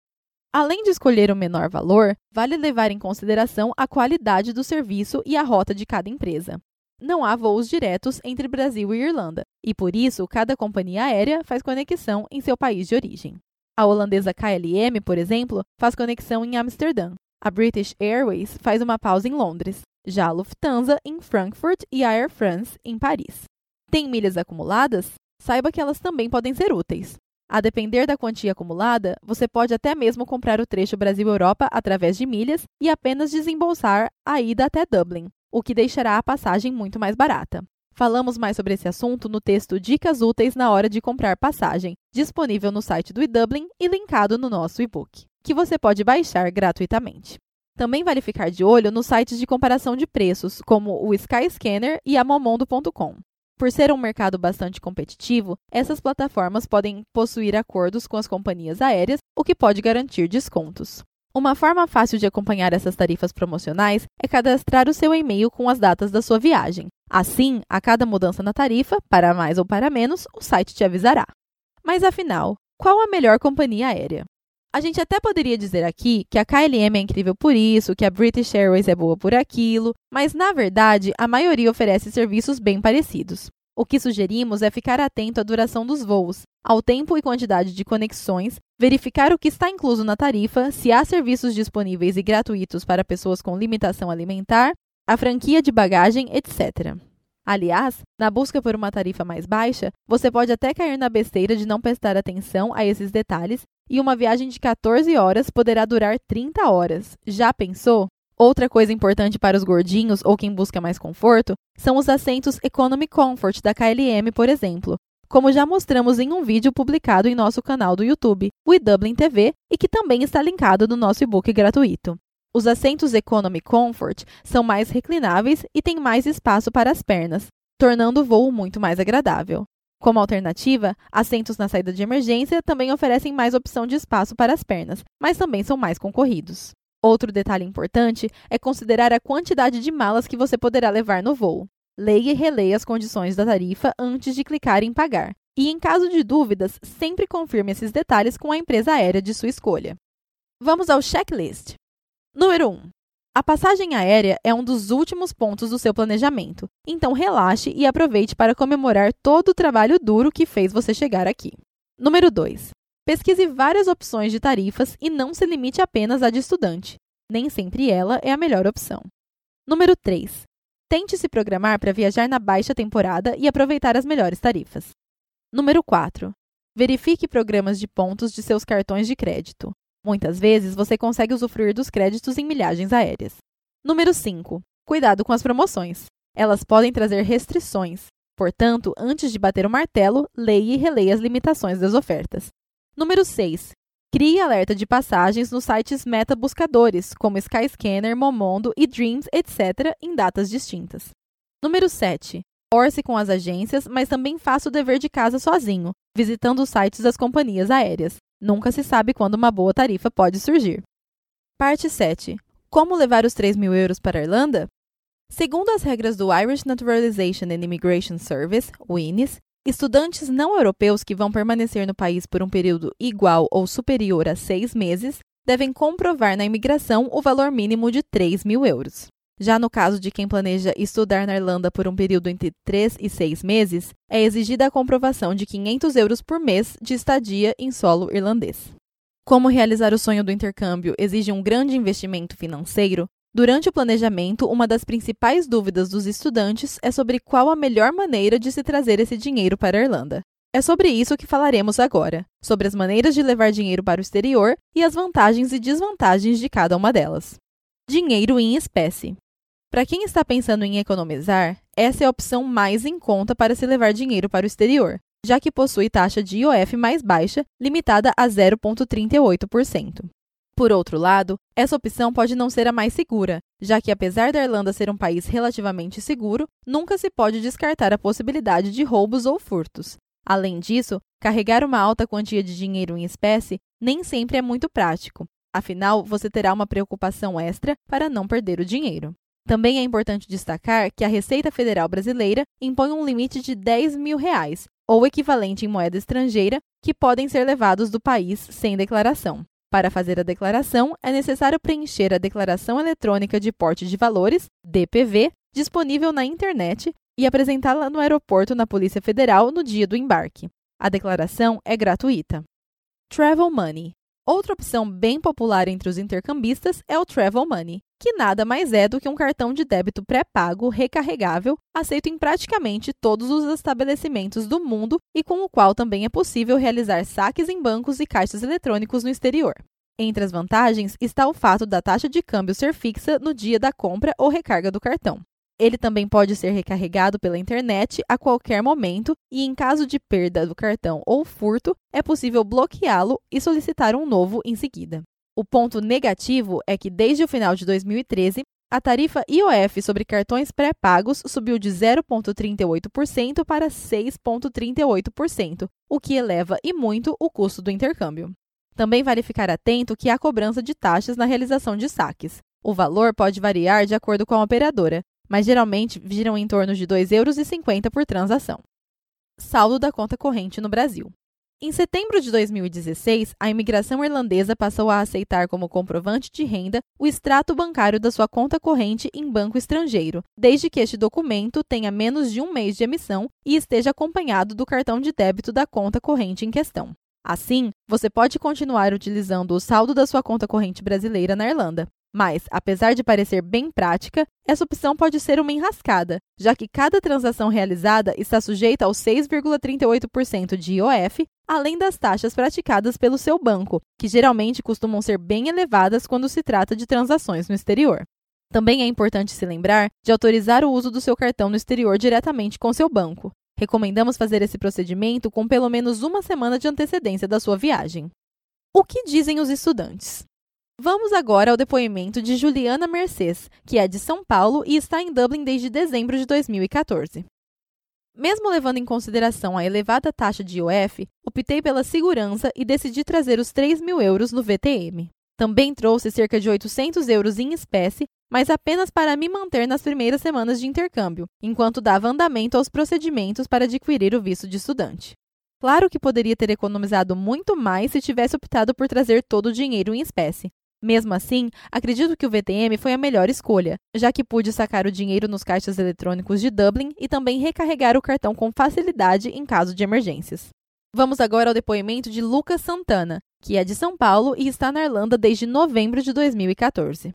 Além de escolher o menor valor, vale levar em consideração a qualidade do serviço e a rota de cada empresa. Não há voos diretos entre Brasil e Irlanda, e por isso cada companhia aérea faz conexão em seu país de origem. A holandesa KLM, por exemplo, faz conexão em Amsterdã. A British Airways faz uma pausa em Londres, já a Lufthansa em Frankfurt e a Air France em Paris. Tem milhas acumuladas? Saiba que elas também podem ser úteis. A depender da quantia acumulada, você pode até mesmo comprar o trecho Brasil-Europa através de milhas e apenas desembolsar a ida até Dublin, o que deixará a passagem muito mais barata. Falamos mais sobre esse assunto no texto Dicas Úteis na hora de comprar passagem, disponível no site do eDublin e linkado no nosso e-book. que você pode baixar gratuitamente. Também vale ficar de olho nos sites de comparação de preços, como o Skyscanner e a Momondo.com. Por ser um mercado bastante competitivo, essas plataformas podem possuir acordos com as companhias aéreas, o que pode garantir descontos. Uma forma fácil de acompanhar essas tarifas promocionais é cadastrar o seu e-mail com as datas da sua viagem. Assim, a cada mudança na tarifa, para mais ou para menos, o site te avisará. Mas afinal, qual a melhor companhia aérea? A gente até poderia dizer aqui que a KLM é incrível por isso, que a British Airways é boa por aquilo, mas na verdade a maioria oferece serviços bem parecidos. O que sugerimos é ficar atento à duração dos voos, ao tempo e quantidade de conexões, verificar o que está incluso na tarifa, se há serviços disponíveis e gratuitos para pessoas com limitação alimentar, a franquia de bagagem, etc. Aliás, na busca por uma tarifa mais baixa, você pode até cair na besteira de não prestar atenção a esses detalhes e uma viagem de 14 horas poderá durar 30 horas. Já pensou? Outra coisa importante para os gordinhos ou quem busca mais conforto são os assentos Economy Comfort da KLM, por exemplo, como já mostramos em um vídeo publicado em nosso canal do YouTube, o Dublin TV, e que também está linkado no nosso e-book gratuito. Os assentos Economy Comfort são mais reclináveis e têm mais espaço para as pernas, tornando o voo muito mais agradável. Como alternativa, assentos na saída de emergência também oferecem mais opção de espaço para as pernas, mas também são mais concorridos. Outro detalhe importante é considerar a quantidade de malas que você poderá levar no voo. Leia e releia as condições da tarifa antes de clicar em pagar. E, em caso de dúvidas, sempre confirme esses detalhes com a empresa aérea de sua escolha. Vamos ao checklist. Número 1. A passagem aérea é um dos últimos pontos do seu planejamento, então relaxe e aproveite para comemorar todo o trabalho duro que fez você chegar aqui. Número 2. Pesquise várias opções de tarifas e não se limite apenas à de estudante. Nem sempre ela é a melhor opção. Número 3. Tente se programar para viajar na baixa temporada e aproveitar as melhores tarifas. Número 4. Verifique programas de pontos de seus cartões de crédito. Muitas vezes você consegue usufruir dos créditos em milhagens aéreas. Número 5. Cuidado com as promoções. Elas podem trazer restrições. Portanto, antes de bater o martelo, leia e releia as limitações das ofertas. Número 6. Crie alerta de passagens nos sites meta buscadores, como Skyscanner, Momondo e Dreams, etc., em datas distintas. Número 7. Orce com as agências, mas também faça o dever de casa sozinho, visitando os sites das companhias aéreas. Nunca se sabe quando uma boa tarifa pode surgir. Parte 7. Como levar os 3 mil euros para a Irlanda? Segundo as regras do Irish Naturalization and Immigration Service, o INIS, Estudantes não europeus que vão permanecer no país por um período igual ou superior a seis meses devem comprovar na imigração o valor mínimo de 3 mil euros. Já no caso de quem planeja estudar na Irlanda por um período entre 3 e 6 meses, é exigida a comprovação de 500 euros por mês de estadia em solo irlandês. Como realizar o sonho do intercâmbio exige um grande investimento financeiro, Durante o planejamento, uma das principais dúvidas dos estudantes é sobre qual a melhor maneira de se trazer esse dinheiro para a Irlanda. É sobre isso que falaremos agora, sobre as maneiras de levar dinheiro para o exterior e as vantagens e desvantagens de cada uma delas. Dinheiro em espécie. Para quem está pensando em economizar, essa é a opção mais em conta para se levar dinheiro para o exterior, já que possui taxa de IOF mais baixa, limitada a 0,38%. Por outro lado, essa opção pode não ser a mais segura, já que, apesar da Irlanda ser um país relativamente seguro, nunca se pode descartar a possibilidade de roubos ou furtos. Além disso, carregar uma alta quantia de dinheiro em espécie nem sempre é muito prático, afinal, você terá uma preocupação extra para não perder o dinheiro. Também é importante destacar que a Receita Federal Brasileira impõe um limite de 10 mil reais, ou equivalente em moeda estrangeira, que podem ser levados do país sem declaração. Para fazer a declaração, é necessário preencher a Declaração Eletrônica de Porte de Valores, DPV, disponível na internet e apresentá-la no aeroporto na Polícia Federal no dia do embarque. A declaração é gratuita. Travel Money. Outra opção bem popular entre os intercambistas é o Travel Money, que nada mais é do que um cartão de débito pré-pago recarregável, aceito em praticamente todos os estabelecimentos do mundo e com o qual também é possível realizar saques em bancos e caixas eletrônicos no exterior. Entre as vantagens está o fato da taxa de câmbio ser fixa no dia da compra ou recarga do cartão. Ele também pode ser recarregado pela internet a qualquer momento e, em caso de perda do cartão ou furto, é possível bloqueá-lo e solicitar um novo em seguida. O ponto negativo é que desde o final de 2013, a tarifa IOF sobre cartões pré-pagos subiu de 0,38% para 6,38%, o que eleva e muito o custo do intercâmbio. Também vale ficar atento que há cobrança de taxas na realização de saques. O valor pode variar de acordo com a operadora, mas geralmente giram em torno de R$ 2,50 euros por transação. Saldo da conta corrente no Brasil. Em setembro de 2016, a imigração irlandesa passou a aceitar como comprovante de renda o extrato bancário da sua conta corrente em banco estrangeiro, desde que este documento tenha menos de um mês de emissão e esteja acompanhado do cartão de débito da conta corrente em questão. Assim, você pode continuar utilizando o saldo da sua conta corrente brasileira na Irlanda. Mas, apesar de parecer bem prática, essa opção pode ser uma enrascada, já que cada transação realizada está sujeita ao 6,38% de IOF, além das taxas praticadas pelo seu banco, que geralmente costumam ser bem elevadas quando se trata de transações no exterior. Também é importante se lembrar de autorizar o uso do seu cartão no exterior diretamente com seu banco. Recomendamos fazer esse procedimento com pelo menos uma semana de antecedência da sua viagem. O que dizem os estudantes? Vamos agora ao depoimento de Juliana Mercês, que é de São Paulo e está em Dublin desde dezembro de 2014. Mesmo levando em consideração a elevada taxa de IOF, optei pela segurança e decidi trazer os 3 mil euros no VTM. Também trouxe cerca de 800 euros em espécie mas apenas para me manter nas primeiras semanas de intercâmbio, enquanto dava andamento aos procedimentos para adquirir o visto de estudante. Claro que poderia ter economizado muito mais se tivesse optado por trazer todo o dinheiro em espécie. Mesmo assim, acredito que o VTM foi a melhor escolha, já que pude sacar o dinheiro nos caixas eletrônicos de Dublin e também recarregar o cartão com facilidade em caso de emergências. Vamos agora ao depoimento de Lucas Santana, que é de São Paulo e está na Irlanda desde novembro de 2014.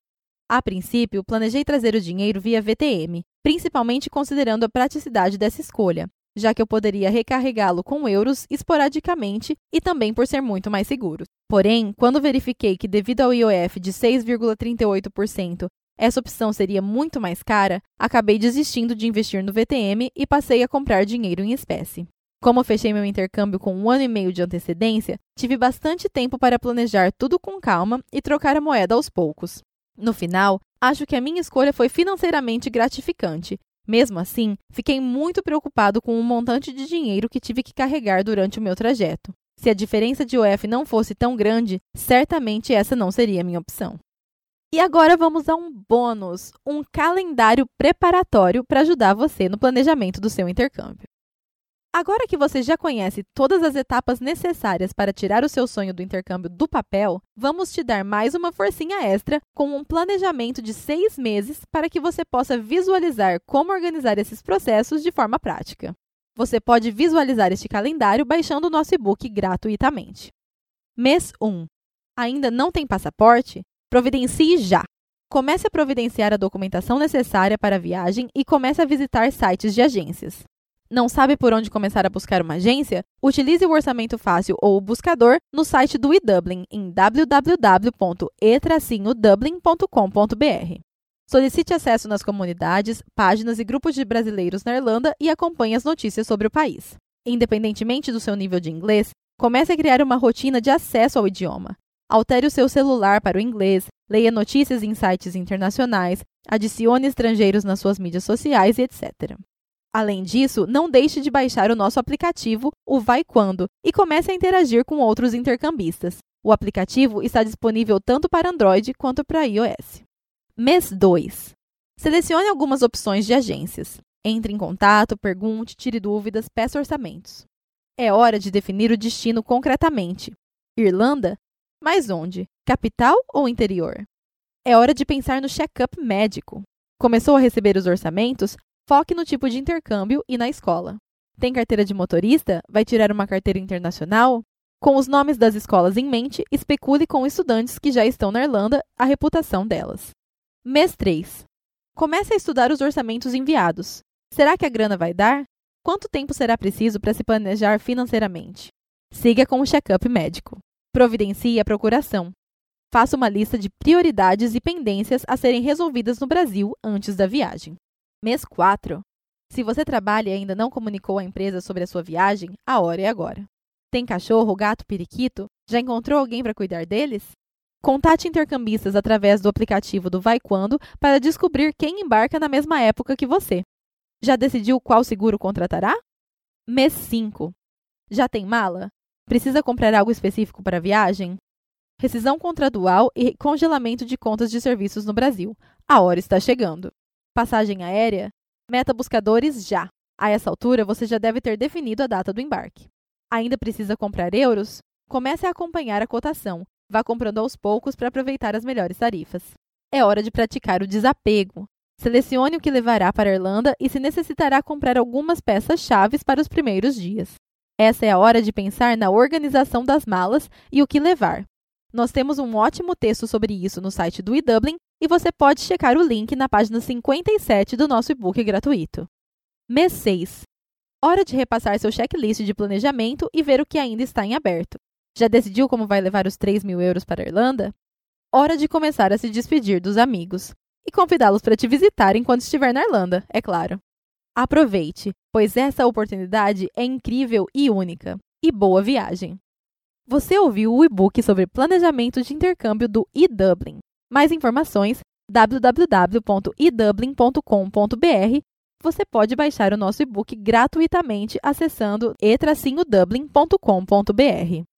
A princípio, planejei trazer o dinheiro via VTM, principalmente considerando a praticidade dessa escolha, já que eu poderia recarregá-lo com euros esporadicamente e também por ser muito mais seguro. Porém, quando verifiquei que, devido ao IOF de 6,38%, essa opção seria muito mais cara, acabei desistindo de investir no VTM e passei a comprar dinheiro em espécie. Como fechei meu intercâmbio com um ano e meio de antecedência, tive bastante tempo para planejar tudo com calma e trocar a moeda aos poucos. No final, acho que a minha escolha foi financeiramente gratificante. Mesmo assim, fiquei muito preocupado com o montante de dinheiro que tive que carregar durante o meu trajeto. Se a diferença de UF não fosse tão grande, certamente essa não seria a minha opção. E agora vamos a um bônus, um calendário preparatório para ajudar você no planejamento do seu intercâmbio. Agora que você já conhece todas as etapas necessárias para tirar o seu sonho do intercâmbio do papel, vamos te dar mais uma forcinha extra com um planejamento de seis meses para que você possa visualizar como organizar esses processos de forma prática. Você pode visualizar este calendário baixando o nosso e-book gratuitamente. Mês 1. Ainda não tem passaporte? Providencie já! Comece a providenciar a documentação necessária para a viagem e comece a visitar sites de agências. Não sabe por onde começar a buscar uma agência? Utilize o orçamento fácil ou o buscador no site do eDublin em www.e-dublin.com.br. Solicite acesso nas comunidades, páginas e grupos de brasileiros na Irlanda e acompanhe as notícias sobre o país. Independentemente do seu nível de inglês, comece a criar uma rotina de acesso ao idioma. Altere o seu celular para o inglês, leia notícias em sites internacionais, adicione estrangeiros nas suas mídias sociais e etc. Além disso, não deixe de baixar o nosso aplicativo, o Vai Quando, e comece a interagir com outros intercambistas. O aplicativo está disponível tanto para Android quanto para iOS. Mês 2. Selecione algumas opções de agências. Entre em contato, pergunte, tire dúvidas, peça orçamentos. É hora de definir o destino concretamente. Irlanda? Mas onde? Capital ou interior? É hora de pensar no check-up médico. Começou a receber os orçamentos? Foque no tipo de intercâmbio e na escola. Tem carteira de motorista? Vai tirar uma carteira internacional? Com os nomes das escolas em mente, especule com estudantes que já estão na Irlanda a reputação delas. Mês 3. Comece a estudar os orçamentos enviados. Será que a grana vai dar? Quanto tempo será preciso para se planejar financeiramente? Siga com o check-up médico. Providencie a procuração. Faça uma lista de prioridades e pendências a serem resolvidas no Brasil antes da viagem. Mês 4. Se você trabalha e ainda não comunicou à empresa sobre a sua viagem, a hora é agora. Tem cachorro, gato, periquito? Já encontrou alguém para cuidar deles? Contate intercambistas através do aplicativo do Vai Quando para descobrir quem embarca na mesma época que você. Já decidiu qual seguro contratará? Mês 5. Já tem mala? Precisa comprar algo específico para a viagem? Rescisão contratual e congelamento de contas de serviços no Brasil. A hora está chegando. Passagem aérea? Meta buscadores já. A essa altura, você já deve ter definido a data do embarque. Ainda precisa comprar euros? Comece a acompanhar a cotação Vá comprando aos poucos para aproveitar as melhores tarifas. É hora de praticar o desapego. Selecione o que levará para a Irlanda e se necessitará comprar algumas peças chaves para os primeiros dias. Essa é a hora de pensar na organização das malas e o que levar. Nós temos um ótimo texto sobre isso no site do eDublin e você pode checar o link na página 57 do nosso e-book gratuito. Mês 6. Hora de repassar seu checklist de planejamento e ver o que ainda está em aberto. Já decidiu como vai levar os 3 mil euros para a Irlanda? Hora de começar a se despedir dos amigos e convidá-los para te visitar enquanto estiver na Irlanda, é claro. Aproveite, pois essa oportunidade é incrível e única. E boa viagem! Você ouviu o e-book sobre planejamento de intercâmbio do eDublin. Mais informações www.edublin.com.br. Você pode baixar o nosso e-book gratuitamente acessando e-dublin.com.br.